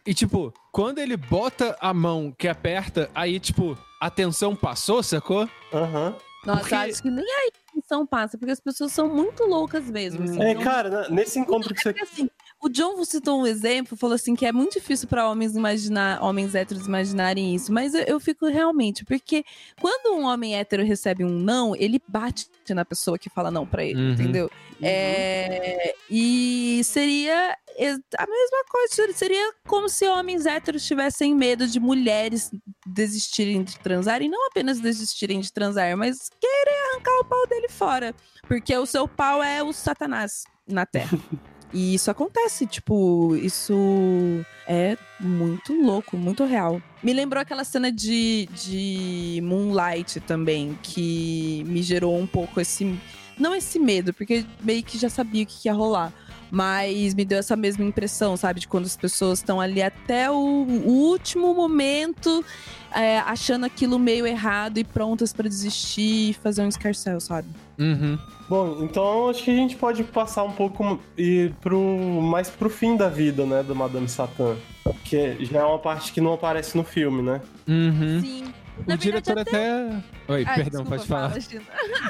E tipo, quando ele bota a mão que aperta, aí, tipo, a tensão passou, sacou? Aham. Nossa, Porque- acho que nem a intenção passa, porque as pessoas são muito loucas mesmo. assim. É, Então, cara, né, nesse encontro que você. Porque, assim, o John citou um exemplo, falou assim que é muito difícil para homens imaginar, homens héteros imaginarem isso, mas eu, eu fico realmente, porque quando um homem hétero recebe um não, ele bate na pessoa que fala não para ele, Uhum. entendeu? É, e seria a mesma coisa, seria como se homens héteros tivessem medo de mulheres desistirem de transar e não apenas desistirem de transar, mas querer arrancar o pau dele fora, porque o seu pau é o satanás na terra. E isso acontece, tipo, isso é muito louco, muito real. Me lembrou aquela cena de, de Moonlight também, que me gerou um pouco esse. Não esse medo, porque meio que já sabia o que ia rolar. Mas me deu essa mesma impressão, sabe? De quando as pessoas estão ali até o, o último momento, é, achando aquilo meio errado e prontas pra desistir e fazer um escarcel, sabe? Uhum. Bom, então acho que a gente pode passar um pouco e pro mais pro fim da vida, né, da Madame Satã, que já é uma parte que não aparece no filme, né? Uhum. Sim. O diretor até. Oi, Ai, perdão, desculpa, pode falar. fala, Gina.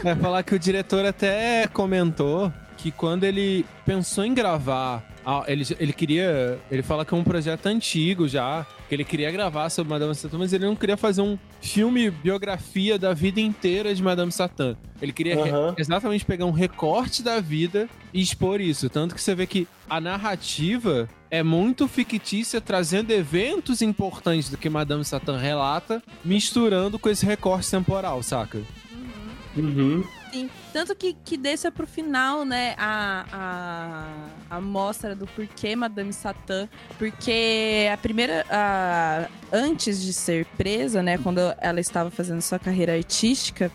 É falar que o diretor até comentou que quando ele pensou em gravar, ele, ele queria. Ele fala que é um projeto antigo já, que ele queria gravar sobre Madame Satã, mas ele não queria fazer um filme biografia da vida inteira de Madame Satã. Ele queria Aham. exatamente pegar um recorte da vida e expor isso. Tanto que você vê que a narrativa é muito fictícia, trazendo eventos importantes do que Madame Satã relata, misturando com esse recorte temporal, saca? Uhum. Sim. Tanto que, que deixa pro final, né, a, a, a mostra do porquê Madame Satã. Porque a primeira. A, antes de ser presa, né, quando ela estava fazendo sua carreira artística.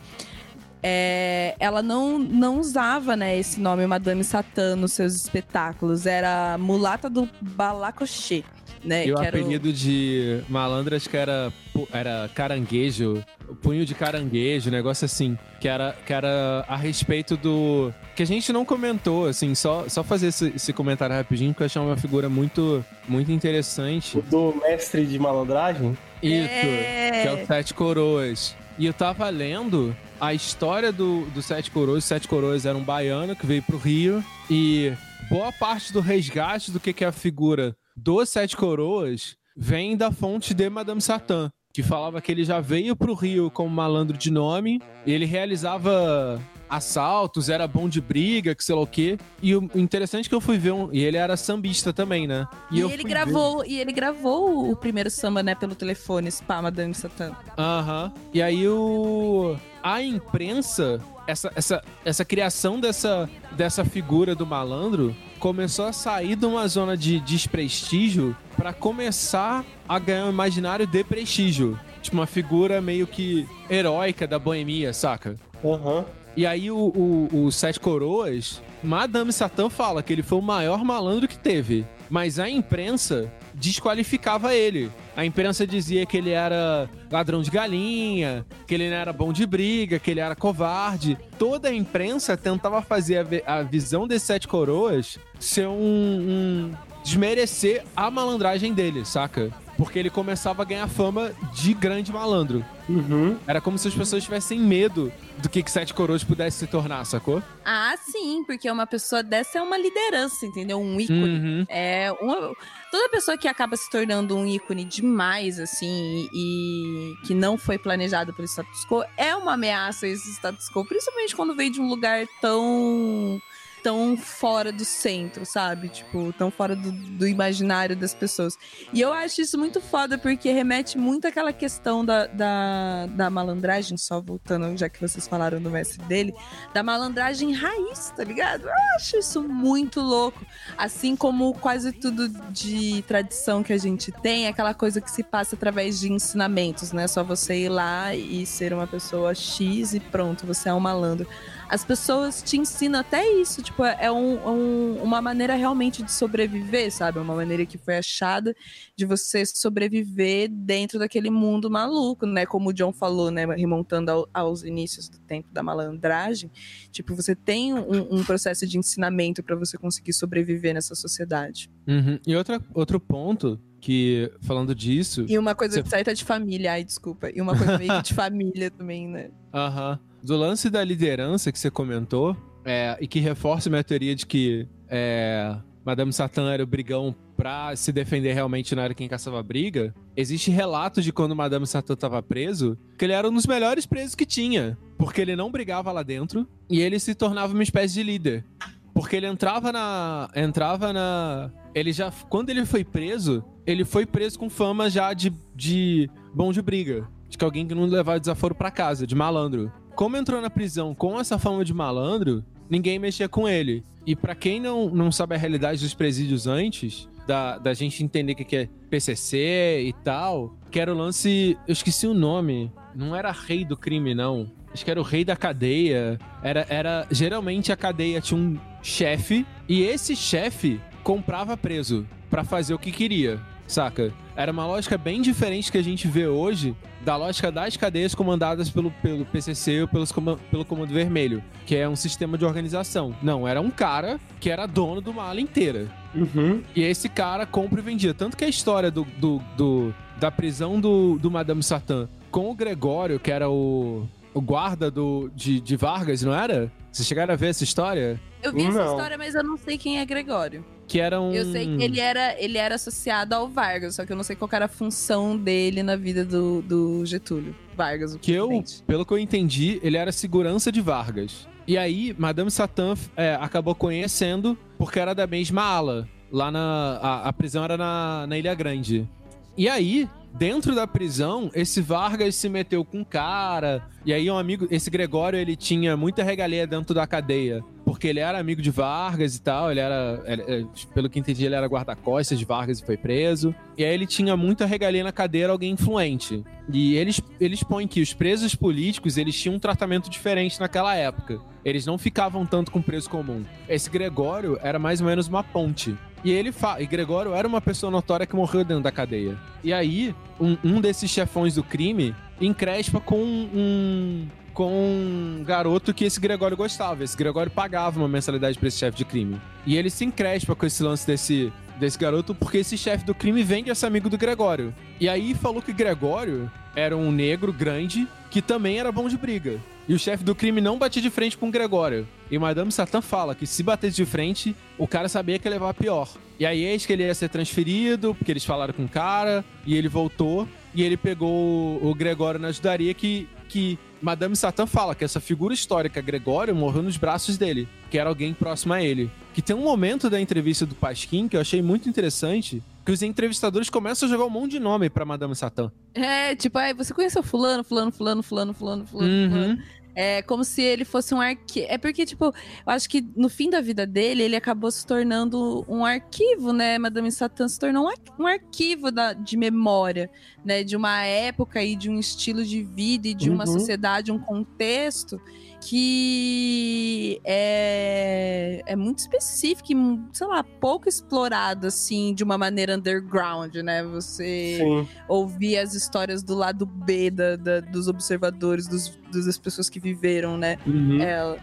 é, ela não, não usava né, esse nome Madame Satã nos seus espetáculos. Era Mulata do Balacochê. Né, E o apelido de malandro acho que era, era caranguejo, punho de caranguejo, negócio assim, que era, que era a respeito do. Que a gente não comentou, assim, só, só fazer esse, esse comentário rapidinho, porque eu achei uma figura muito, muito interessante. Do mestre de malandragem? Isso, É. que é o Sete Coroas. E eu tava lendo a história do, do Sete Coroas. O Sete Coroas era um baiano que veio pro Rio e boa parte do resgate do que, que é a figura do Sete Coroas vem da fonte de Madame Satã, que falava que ele já veio pro Rio como malandro de nome, e ele realizava assaltos, era bom de briga, que sei lá o quê. E o interessante é que eu fui ver um. E ele era sambista também, né? E, eu ele fui ver- gravou, e ele gravou o primeiro samba, né, pelo telefone, Spa Madame Satã. Aham. E aí o. A imprensa, essa, essa, essa criação dessa, dessa figura do malandro começou a sair de uma zona de desprestígio pra começar a ganhar um imaginário de prestígio. Tipo, uma figura meio que heróica da boemia, saca? Aham. E aí o, o, o Sete Coroas, Madame Satã fala que ele foi o maior malandro que teve. Mas a imprensa desqualificava ele. A imprensa dizia que ele era ladrão de galinha, que ele não era bom de briga, que ele era covarde. Toda a imprensa tentava fazer a, a visão desses Sete Coroas ser um, um- desmerecer a malandragem dele, saca? Porque ele começava a ganhar fama de grande malandro. Uhum. Era como se as pessoas tivessem medo do que, que Sete Coroas pudesse se tornar, sacou? Ah, sim, porque uma pessoa dessa é uma liderança, entendeu? Um ícone. Uhum. É uma... Toda pessoa que acaba se tornando um ícone demais, assim, e que não foi planejado pelo status quo, é uma ameaça esse status quo, principalmente quando veio de um lugar tão tão fora do centro, sabe? Tipo, tão fora do, do imaginário das pessoas. E eu acho isso muito foda, porque remete muito àquela questão da, da, da malandragem, só voltando, já que vocês falaram do mestre dele, da malandragem raiz, tá ligado? Eu acho isso muito louco. Assim como quase tudo de tradição que a gente tem, é aquela coisa que se passa através de ensinamentos, né? Só você ir lá e ser uma pessoa X e pronto, você é um malandro. As pessoas te ensinam até isso. Tipo, é um- um- uma maneira realmente de sobreviver, sabe? Uma maneira que foi achada de você sobreviver dentro daquele mundo maluco, né? Como o John falou, né? Remontando ao- aos inícios do tempo da malandragem. Tipo, você tem um, um processo de ensinamento para você conseguir sobreviver nessa sociedade. Uhum. E outra, outro ponto que, falando disso. E uma coisa Você- que certa de família, ai, desculpa. E uma coisa meio que de família também, né? Aham. Do lance da liderança que você comentou, é, e que reforça minha teoria de que é, Madame Satã era o brigão pra se defender realmente não era quem caçava briga. Existe relatos de quando Madame Satã tava preso, que ele era um dos melhores presos que tinha. Porque ele não brigava lá dentro e ele se tornava uma espécie de líder. Porque ele entrava na. Entrava na. Ele já. Quando ele foi preso, ele foi preso com fama já de, de bom de briga. De que alguém que não levava desaforo pra casa, de malandro. Como entrou na prisão com essa fama de malandro, ninguém mexia com ele. E pra quem não, não sabe a realidade dos presídios antes, da, da gente entender o que que é PCC e tal, que era o lance. Eu esqueci o nome. Não era rei do crime, não. Acho que era o rei da cadeia. Era, era geralmente a cadeia tinha um chefe e esse chefe comprava preso pra fazer o que queria, saca? Era uma lógica bem diferente que a gente vê hoje da lógica das cadeias comandadas pelo, pelo PCC ou pelos, pelo Comando Vermelho, que é um sistema de organização. Não, era um cara que era dono de uma ala inteira. Uhum. E esse cara compra e vendia. Tanto que a história do, do, do- da prisão do, do Madame Satã com o Gregório, que era o, o guarda do, de, de Vargas, não era? Vocês chegaram a ver essa história? Eu vi essa Não. história, mas eu não sei quem é Gregório. Que era um. Eu sei que ele era, ele era associado ao Vargas, só que eu não sei qual era a função dele na vida do, do Getúlio. Vargas, o Que eu, pelo que eu entendi, ele era segurança de Vargas. E aí, Madame Satã é, acabou conhecendo porque era da mesma ala. Lá na. A, a prisão era na, na Ilha Grande. E aí, dentro da prisão, esse Vargas se meteu com um cara. E aí, um amigo. Esse Gregório, ele tinha muita regalia dentro da cadeia. Porque ele era amigo de Vargas e tal. Ele era. ele- é, pelo que entendi, ele era guarda-costas de Vargas e foi preso. E aí, ele tinha muita regalia na cadeira, alguém influente. E eles, eles põem que os presos políticos, eles tinham um tratamento diferente naquela época. Eles não ficavam tanto com preso comum. Esse Gregório era mais ou menos uma ponte. E ele fa... e Gregório era uma pessoa notória que morreu dentro da cadeia. E aí, um, um desses chefões do crime encrespa com um com um garoto que esse Gregório gostava. Esse Gregório pagava uma mensalidade pra esse chefe de crime. E ele se encrespa com esse lance desse desse garoto porque esse chefe do crime vende esse amigo do Gregório. E aí falou que Gregório era um negro grande que também era bom de briga. E o chefe do crime não batia de frente com o Gregório. E Madame Satã fala que se batesse de frente, o cara sabia que ia levar pior. E aí eis que ele ia ser transferido, porque eles falaram com o cara, e ele voltou, e ele pegou o Gregório na ajudaria que, que Madame Satã fala que essa figura histórica, Gregório, morreu nos braços dele, que era alguém próximo a ele. Que tem um momento da entrevista do Pasquim que eu achei muito interessante, que os entrevistadores começam a jogar um monte de nome pra Madame Satã. É, tipo, aí você conheceu fulano, fulano, fulano, fulano, fulano, fulano, fulano. É como se ele fosse um arquivo. É porque, tipo, eu acho que no fim da vida dele, ele acabou se tornando um arquivo, né? Madame Satã se tornou um, ar- um arquivo da, de memória, né? De uma época e de um estilo de vida e de uma Uhum. sociedade, um contexto que é, é muito específico e, sei lá, pouco explorado, assim, de uma maneira underground, né? Você Sim. ouvir as histórias do lado B da, da- dos observadores, dos, das pessoas que viveram, né? Uhum. Ela.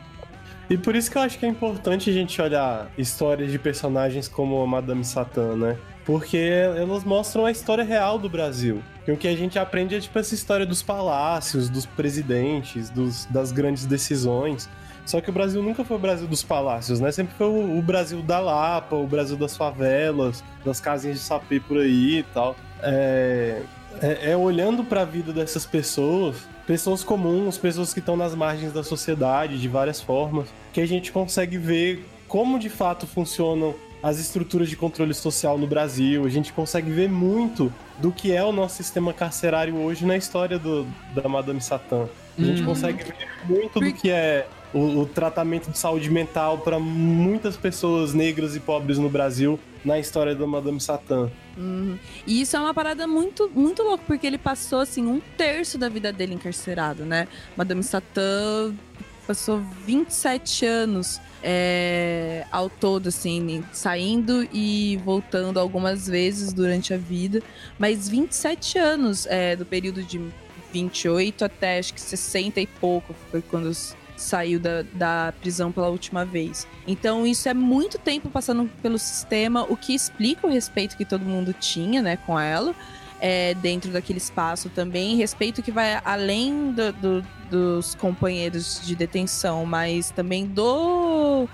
E por isso que eu acho que é importante a gente olhar histórias de personagens como a Madame Satã, né? Porque elas mostram a história real do Brasil. E o que a gente aprende é tipo essa história dos palácios, dos presidentes, dos, das grandes decisões. Só que o Brasil nunca foi o Brasil dos palácios, né? Sempre foi o, o Brasil da Lapa, o Brasil das favelas, das casinhas de sapê por aí e tal. É, é, é olhando para a vida dessas pessoas, pessoas comuns, pessoas que estão nas margens da sociedade de várias formas, que a gente consegue ver como de fato funcionam as estruturas de controle social no Brasil. A gente consegue ver muito do que é o nosso sistema carcerário hoje na história do, da Madame Satã. A gente Hum. consegue ver muito do que é o, o tratamento de saúde mental para muitas pessoas negras e pobres no Brasil na história da Madame Satã. Uhum. E isso é uma parada muito, muito louca, porque ele passou, assim, um terço da vida dele encarcerado, né? Madame Satã passou 27 anos é, ao todo, assim, saindo e voltando algumas vezes durante a vida, mas 27 anos é, do período de 28 até acho que 60 e pouco foi quando saiu da, da prisão pela última vez. Então isso é muito tempo passando pelo sistema, o que explica o respeito que todo mundo tinha, né, com ela. É, dentro daquele espaço também, respeito que vai além do, do, dos companheiros de detenção, mas também do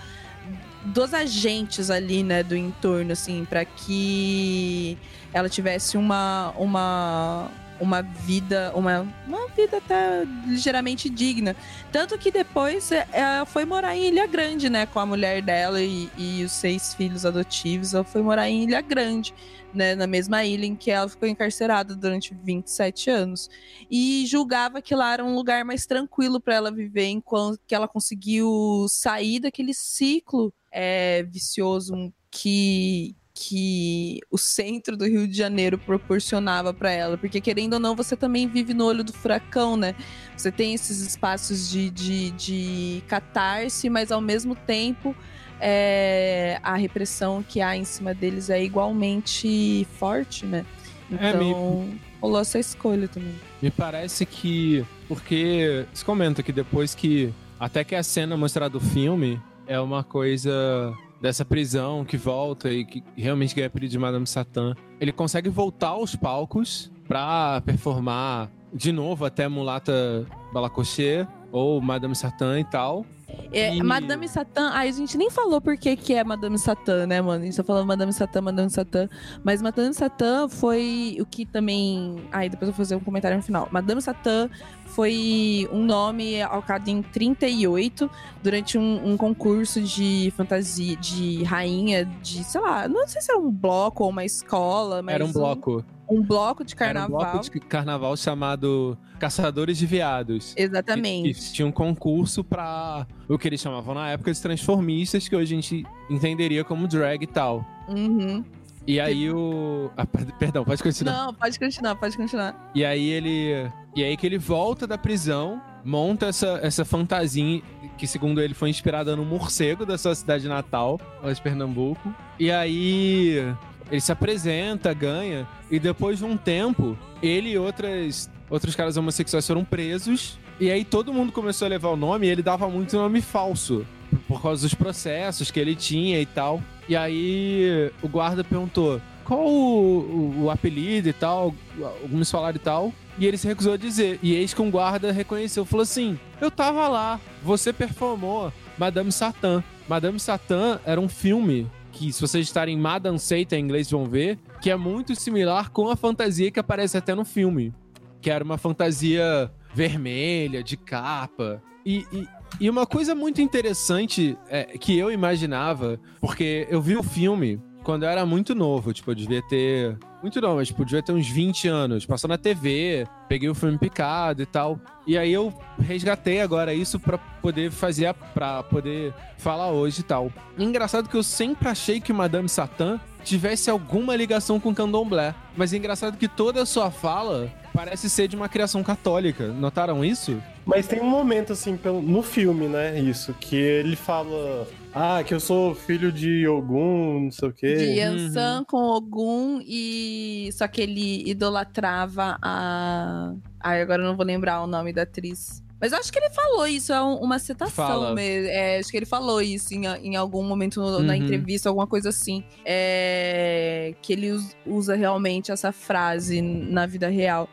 dos agentes ali, né, do entorno, assim, para que ela tivesse uma, uma uma vida, uma, uma vida até ligeiramente digna. Tanto que depois é, ela foi morar em Ilha Grande, né? Com a mulher dela e, e os seis filhos adotivos. Ela foi morar em Ilha Grande, né? Na mesma ilha em que ela ficou encarcerada durante 27 anos. E julgava que lá era um lugar mais tranquilo para ela viver, enquanto que ela conseguiu sair daquele ciclo é, vicioso que, que o centro do Rio de Janeiro proporcionava para ela, porque querendo ou não, você também vive no olho do furacão, né? Você tem esses espaços de, de, de catarse, mas ao mesmo tempo é, a repressão que há em cima deles é igualmente forte, né? Então, é, me... rolou essa escolha também. Me parece que, porque se comenta que depois que, até que a cena mostrada do filme é uma coisa dessa prisão que volta e que realmente ganha apelido de Madame Satã, ele consegue voltar aos palcos pra performar de novo até Mulata Balacoche ou Madame Satã e tal. É. Madame Satã, aí a gente nem falou por que, que é Madame Satã, né, mano? A gente tá falando Madame Satã, Madame Satã. Mas Madame Satã foi o que também. Aí depois eu vou fazer um comentário no final. Madame Satã foi um nome alocado em 38 durante um, um, concurso de fantasia de rainha de, sei lá, não sei se era um bloco ou uma escola, mas. Era um bloco. Um, bloco de carnaval. Era um bloco de carnaval chamado Caçadores de Viados. Exatamente. Que tinha um concurso para o que eles chamavam na época de transformistas, que hoje a gente entenderia como drag e tal. Uhum. E aí o. Ah, perdão, pode continuar. Não, pode continuar, pode continuar. E aí ele. E aí que ele volta da prisão, monta essa, essa fantasia que, segundo ele, foi inspirada no morcego da sua cidade natal, lá de Pernambuco. E aí ele se apresenta, ganha, e depois de um tempo, ele e outras, outros caras homossexuais foram presos. E aí todo mundo começou a levar o nome e ele dava muito nome falso. Por causa dos processos que ele tinha e tal. E aí o guarda perguntou qual o, o, o apelido e tal, alguns falaram e tal. E ele se recusou a dizer. E eis que um guarda reconheceu, falou assim: Eu tava lá, você performou Madame Satã. Madame Satã era um filme que, se vocês estarem Madame Satan em inglês, vão ver, que é muito similar com a fantasia que aparece até no filme. Que era uma fantasia vermelha, de capa. E, e, e uma coisa muito interessante é, que eu imaginava, porque eu vi o filme quando eu era muito novo, tipo, eu devia ter. Muito novo, mas tipo, devia ter uns 20 anos. Passou na TV, peguei o filme picado e tal. E aí eu resgatei agora isso para poder fazer, para poder falar hoje e tal. engraçado que eu sempre achei que Madame Satã tivesse alguma ligação com candomblé. Mas é engraçado que toda a sua fala parece ser de uma criação católica. Notaram isso? Mas tem um momento, assim, no filme, né? Isso, que ele fala. Ah, que eu sou filho de Ogum, não sei o quê. De Yansan uhum. com Ogum e. Só que ele idolatrava a. Ai, agora eu não vou lembrar o nome da atriz. Mas eu acho que ele falou isso, é uma citação mesmo. É, acho que ele falou isso em, em algum momento no, uhum. na entrevista, alguma coisa assim. É, que ele usa realmente essa frase na vida real.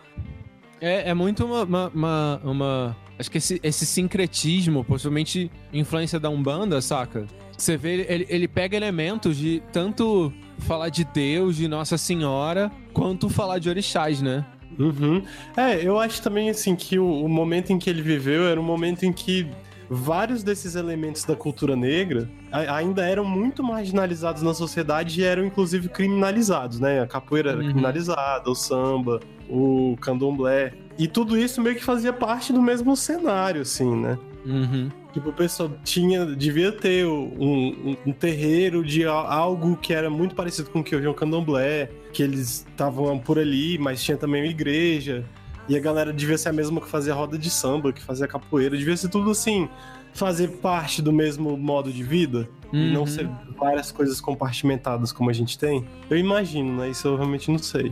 É, é muito uma, uma, uma, uma... Acho que esse, esse sincretismo, possivelmente influência da Umbanda, saca? Você vê, ele, ele pega elementos de tanto falar de Deus, de Nossa Senhora, quanto falar de orixás, né? Uhum. É, eu acho também assim que o, o, momento em que ele viveu era um momento em que vários desses elementos da cultura negra ainda eram muito marginalizados na sociedade e eram inclusive criminalizados, né? A capoeira era uhum. criminalizada, o samba, o candomblé. E tudo isso meio que fazia parte do mesmo cenário, assim, né? Uhum. Tipo, o pessoal tinha, devia ter um, um, um, terreiro de algo que era muito parecido com o que eu vi no candomblé, que eles estavam por ali, mas tinha também uma igreja. E a galera devia ser a mesma que fazia roda de samba, que fazia capoeira, devia ser tudo assim, fazer parte do mesmo modo de vida e não Uhum. ser várias coisas compartimentadas como a gente tem. Eu imagino, né? Isso eu realmente não sei.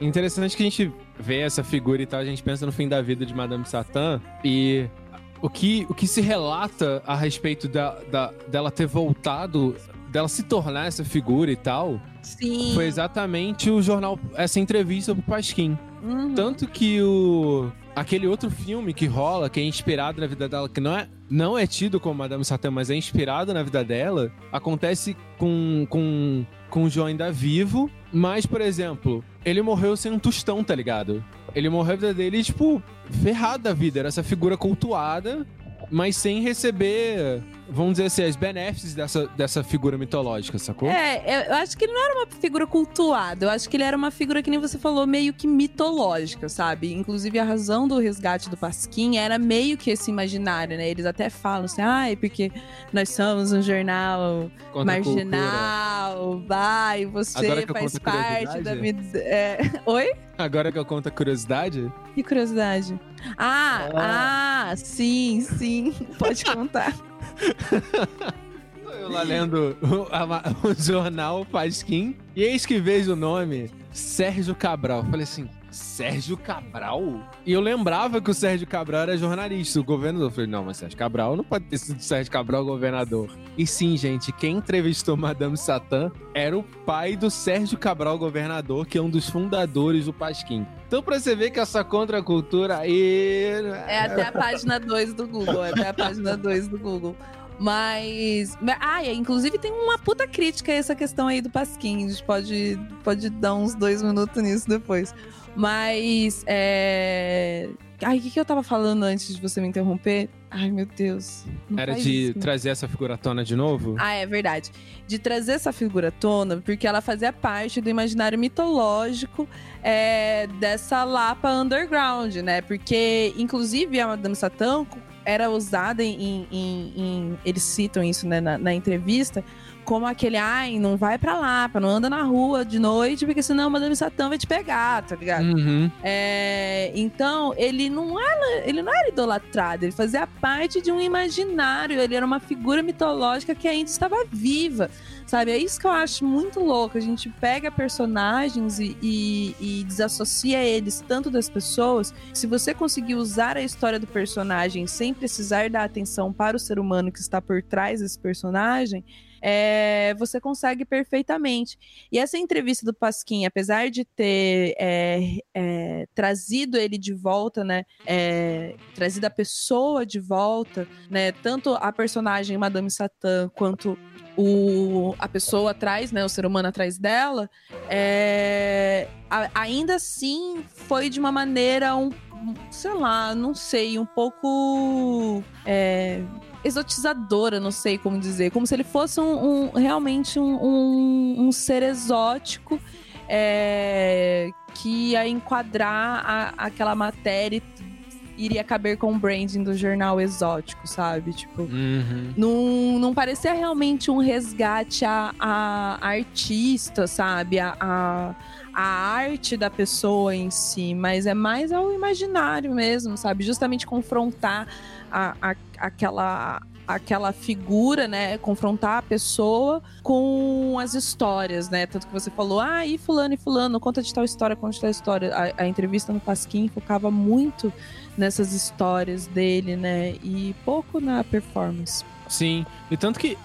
Interessante que a gente vê essa figura e tal, a gente pensa no fim da vida de Madame Satã e o que, o que se relata a respeito da, da- dela ter voltado, dela se tornar essa figura e tal, Sim. foi exatamente o jornal, essa entrevista pro Pasquim. Uhum. Tanto que o. Aquele outro filme que rola, que é inspirado na vida dela, que não é, não é tido como Madame Satã, mas é inspirado na vida dela, acontece com, com, com o João ainda vivo. Mas, por exemplo, ele morreu sem um tostão, tá ligado? Ele morreu a vida dele, tipo, ferrado da vida. Era essa figura cultuada, mas sem receber, vamos dizer assim, as benefícios dessa, dessa figura mitológica, sacou? É, eu- acho que ele não era uma figura cultuada. Eu acho que ele era uma figura que nem você falou, meio que mitológica, sabe? Inclusive, a razão do resgate do Pasquim era meio que esse imaginário, né? Eles até falam assim, ai, porque nós somos um jornal Contra marginal, vai, você faz parte da é. Oi? Agora que eu conto a curiosidade, Que curiosidade. Ah, ah, sim, sim. Pode contar. Eu lá lendo o, o jornal Pasquim e eis que vejo o nome Sérgio Cabral. Falei assim, Sérgio Cabral? E eu lembrava que o Sérgio Cabral era jornalista, o governador. Eu falei, não, mas Sérgio Cabral não pode ter sido Sérgio Cabral governador. E sim, gente, quem entrevistou Madame Satã era o pai do Sérgio Cabral governador, que é um dos fundadores do Pasquim. Então, pra você ver que essa contracultura aí. É até a página 2 do Google. É até a página 2 do Google. Mas. Ah, inclusive tem uma puta crítica a essa questão aí do Pasquim. A gente pode, pode dar uns dois minutos nisso depois. Mas. É. Ai, o que, que eu tava falando antes de você me interromper? Ai, meu Deus. Era de isso, trazer essa figura à tona de novo? Ah, é verdade. De trazer essa figura à tona, porque ela fazia parte do imaginário mitológico é, dessa Lapa underground, né? Porque, inclusive, a Madame Satã era usada em. em- em- eles citam isso né, na, na entrevista. Como aquele, ai, não vai pra Lapa, não anda na rua de noite, porque senão a Madame Satã vai te pegar, tá ligado? Uhum. É, então, ele não era, ele não era idolatrado, ele fazia parte de um imaginário, ele era uma figura mitológica que ainda estava viva, sabe? É isso que eu acho muito louco. A gente pega personagens e, e- e desassocia eles tanto das pessoas. Se você conseguir usar a história do personagem sem precisar dar atenção para o ser humano que está por trás desse personagem, é, você consegue perfeitamente. E essa entrevista do Pasquim, apesar de ter é, é, trazido ele de volta, né? é, trazido a pessoa de volta, né? Tanto a personagem Madame Satã quanto o, a pessoa atrás, né? O ser humano atrás dela, é, a- ainda assim foi de uma maneira um, sei lá, não sei, um pouco é, exotizadora, não sei como dizer, como se ele fosse um, um- realmente um, um- um ser exótico é, que ia enquadrar a- aquela matéria e iria caber com o branding do jornal exótico, sabe? Tipo, Uhum. não, não parecia realmente um resgate a, a artista, sabe? A, a, a arte da pessoa em si, mas é mais ao imaginário mesmo, sabe? Justamente confrontar a, a- aquela, aquela figura, né? Confrontar a pessoa com as histórias, né? Tanto que você falou, ah, e fulano e fulano, conta de tal história, conta de tal história. A, a entrevista no Pasquim focava muito nessas histórias dele, né? E pouco na performance. Sim, e tanto que,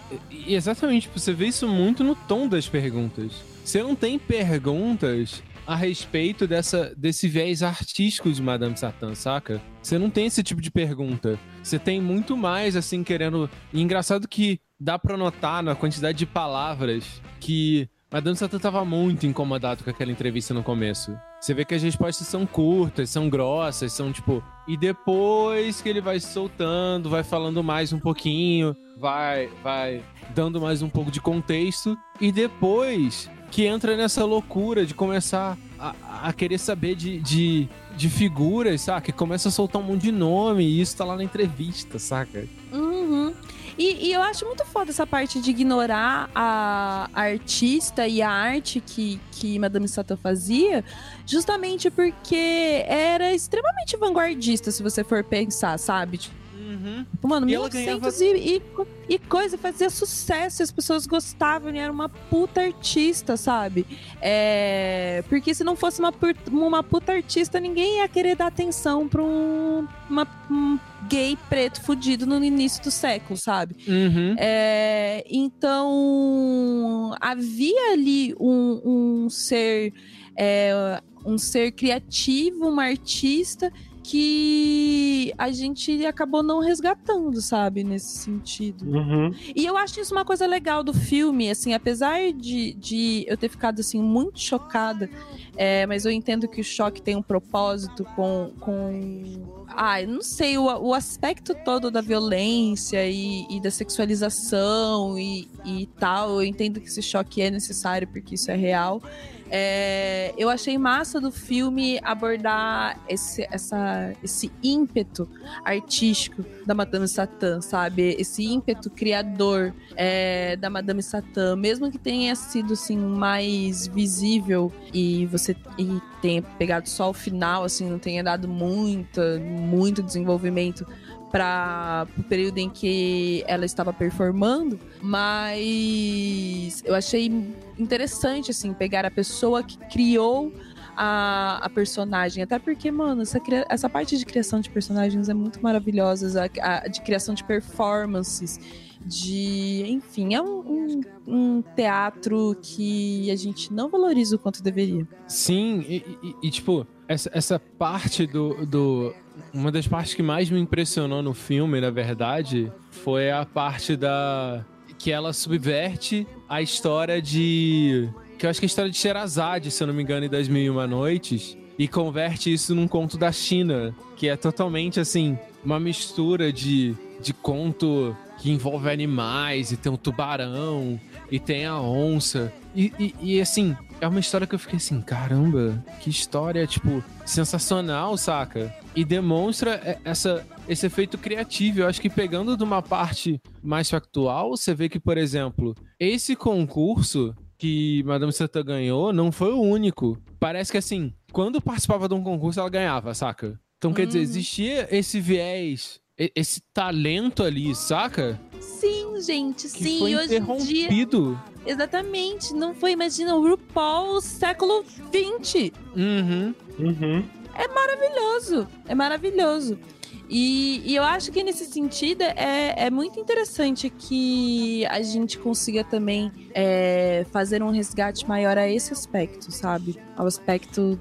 exatamente, você vê isso muito no tom das perguntas. Você não tem perguntas a respeito dessa, desse viés artístico de Madame Satã, saca? Você não tem esse tipo de pergunta. Você tem muito mais, assim, querendo. E engraçado que dá pra notar na quantidade de palavras que Madame Satã tava muito incomodado com aquela entrevista no começo. Você vê que as respostas são curtas, são grossas, são tipo. E depois que ele vai soltando, vai falando mais um pouquinho, vai, vai dando mais um pouco de contexto. E depois que entra nessa loucura de começar a, a querer saber de, de, de figuras, saca? Que começa a soltar um monte de nome e isso tá lá na entrevista, saca? Uhum. E, e eu acho muito foda essa parte de ignorar a artista e a arte que, que Madame Satã fazia, justamente porque era extremamente vanguardista, se você for pensar, sabe? Tipo, Uhum. Mano, E ela 1900 e, e, e coisa, fazia sucesso, e as pessoas gostavam, e era uma puta artista, sabe? É, porque se não fosse uma, uma puta artista, ninguém ia querer dar atenção pra um, uma- um gay preto fudido no início do século, sabe? Uhum. É, então havia ali um, um ser é, um ser criativo, uma artista que a gente acabou não resgatando, sabe, nesse sentido. Uhum. E eu acho isso uma coisa legal do filme, assim, apesar de, de eu ter ficado, assim, muito chocada, é, mas eu entendo que o choque tem um propósito com... com... Ah, eu não sei, o, o aspecto todo da violência e, e da sexualização e, e tal, eu entendo que esse choque é necessário porque isso é real. É, eu achei massa do filme abordar esse, essa, esse ímpeto artístico da Madame Satã, sabe? Esse ímpeto criador é, da Madame Satã, mesmo que tenha sido assim mais visível e você e tenha pegado só o final, assim, não tenha dado muita, muito desenvolvimento para o período em que ela estava performando, mas eu achei interessante assim pegar a pessoa que criou a, a personagem, até porque, mano, essa, essa parte de criação de personagens é muito maravilhosa, a, a- de criação de performances, de, enfim, é um, um- um teatro que a gente não valoriza o quanto deveria. Sim, e, e- e, tipo, essa, essa parte do, do. Uma das partes que mais me impressionou no filme, na verdade, foi a parte da. que ela subverte a história de. Que eu acho que é a história de Sherazade, se eu não me engano, em Das Mil e Uma Noites. E converte isso num conto da China, que é totalmente assim, uma mistura de, de conto que envolve animais, e tem um tubarão, e tem a onça. E, e, e, assim, é uma história que eu fiquei assim, caramba, que história, tipo, sensacional, saca? E demonstra essa, esse efeito criativo. Eu acho que pegando de uma parte mais factual, você vê que, por exemplo, esse concurso que Madame Santa ganhou não foi o único. Parece que assim, quando participava de um concurso, ela ganhava, saca? Então, quer dizer, Uhum. existia esse viés, esse talento ali, saca? Sim, gente, Que sim. foi hoje em dia. interrompido. Exatamente. Não foi, imagina, o RuPaul século XX. Uhum. Uhum. maravilhoso. É maravilhoso. E, e eu acho que nesse sentido é, é muito interessante que a gente consiga também é, fazer um resgate maior a esse aspecto, sabe? Ao aspecto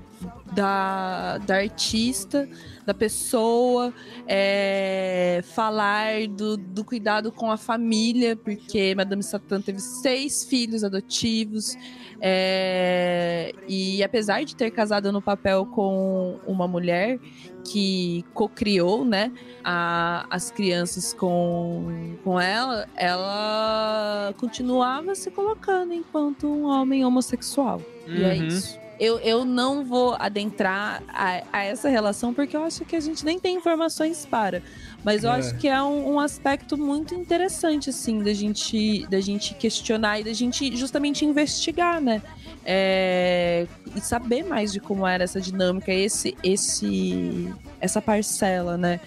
da, da artista, da pessoa, é, falar do, do cuidado com a família, porque Madame Satã teve seis filhos adotivos, é, e apesar de ter casado no papel com uma mulher que cocriou, né, a- as crianças com, com ela, ela continuava se colocando enquanto um homem homossexual. E é Uhum. isso. Eu, eu não vou adentrar a, a essa relação porque eu acho que a gente nem tem informações para. Mas eu É. acho que é um, um aspecto muito interessante, assim, da gente, da gente questionar e da gente justamente investigar, né? É, e saber mais de como era essa dinâmica, esse, esse, essa parcela, né?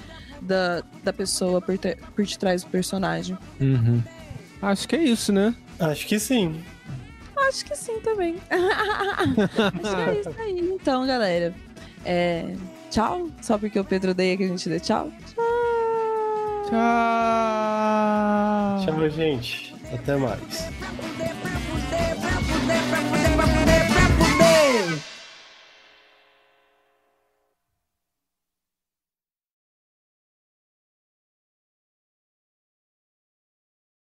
Da, da pessoa por, te- por detrás do personagem. Uhum. Acho que é isso, né? Acho que sim. Acho que sim também. Acho que é isso aí. Então, galera. É... Tchau. Só porque o Pedro odeia que a gente dê tchau. Tchau. Tchau. Tchau, gente. Até mais.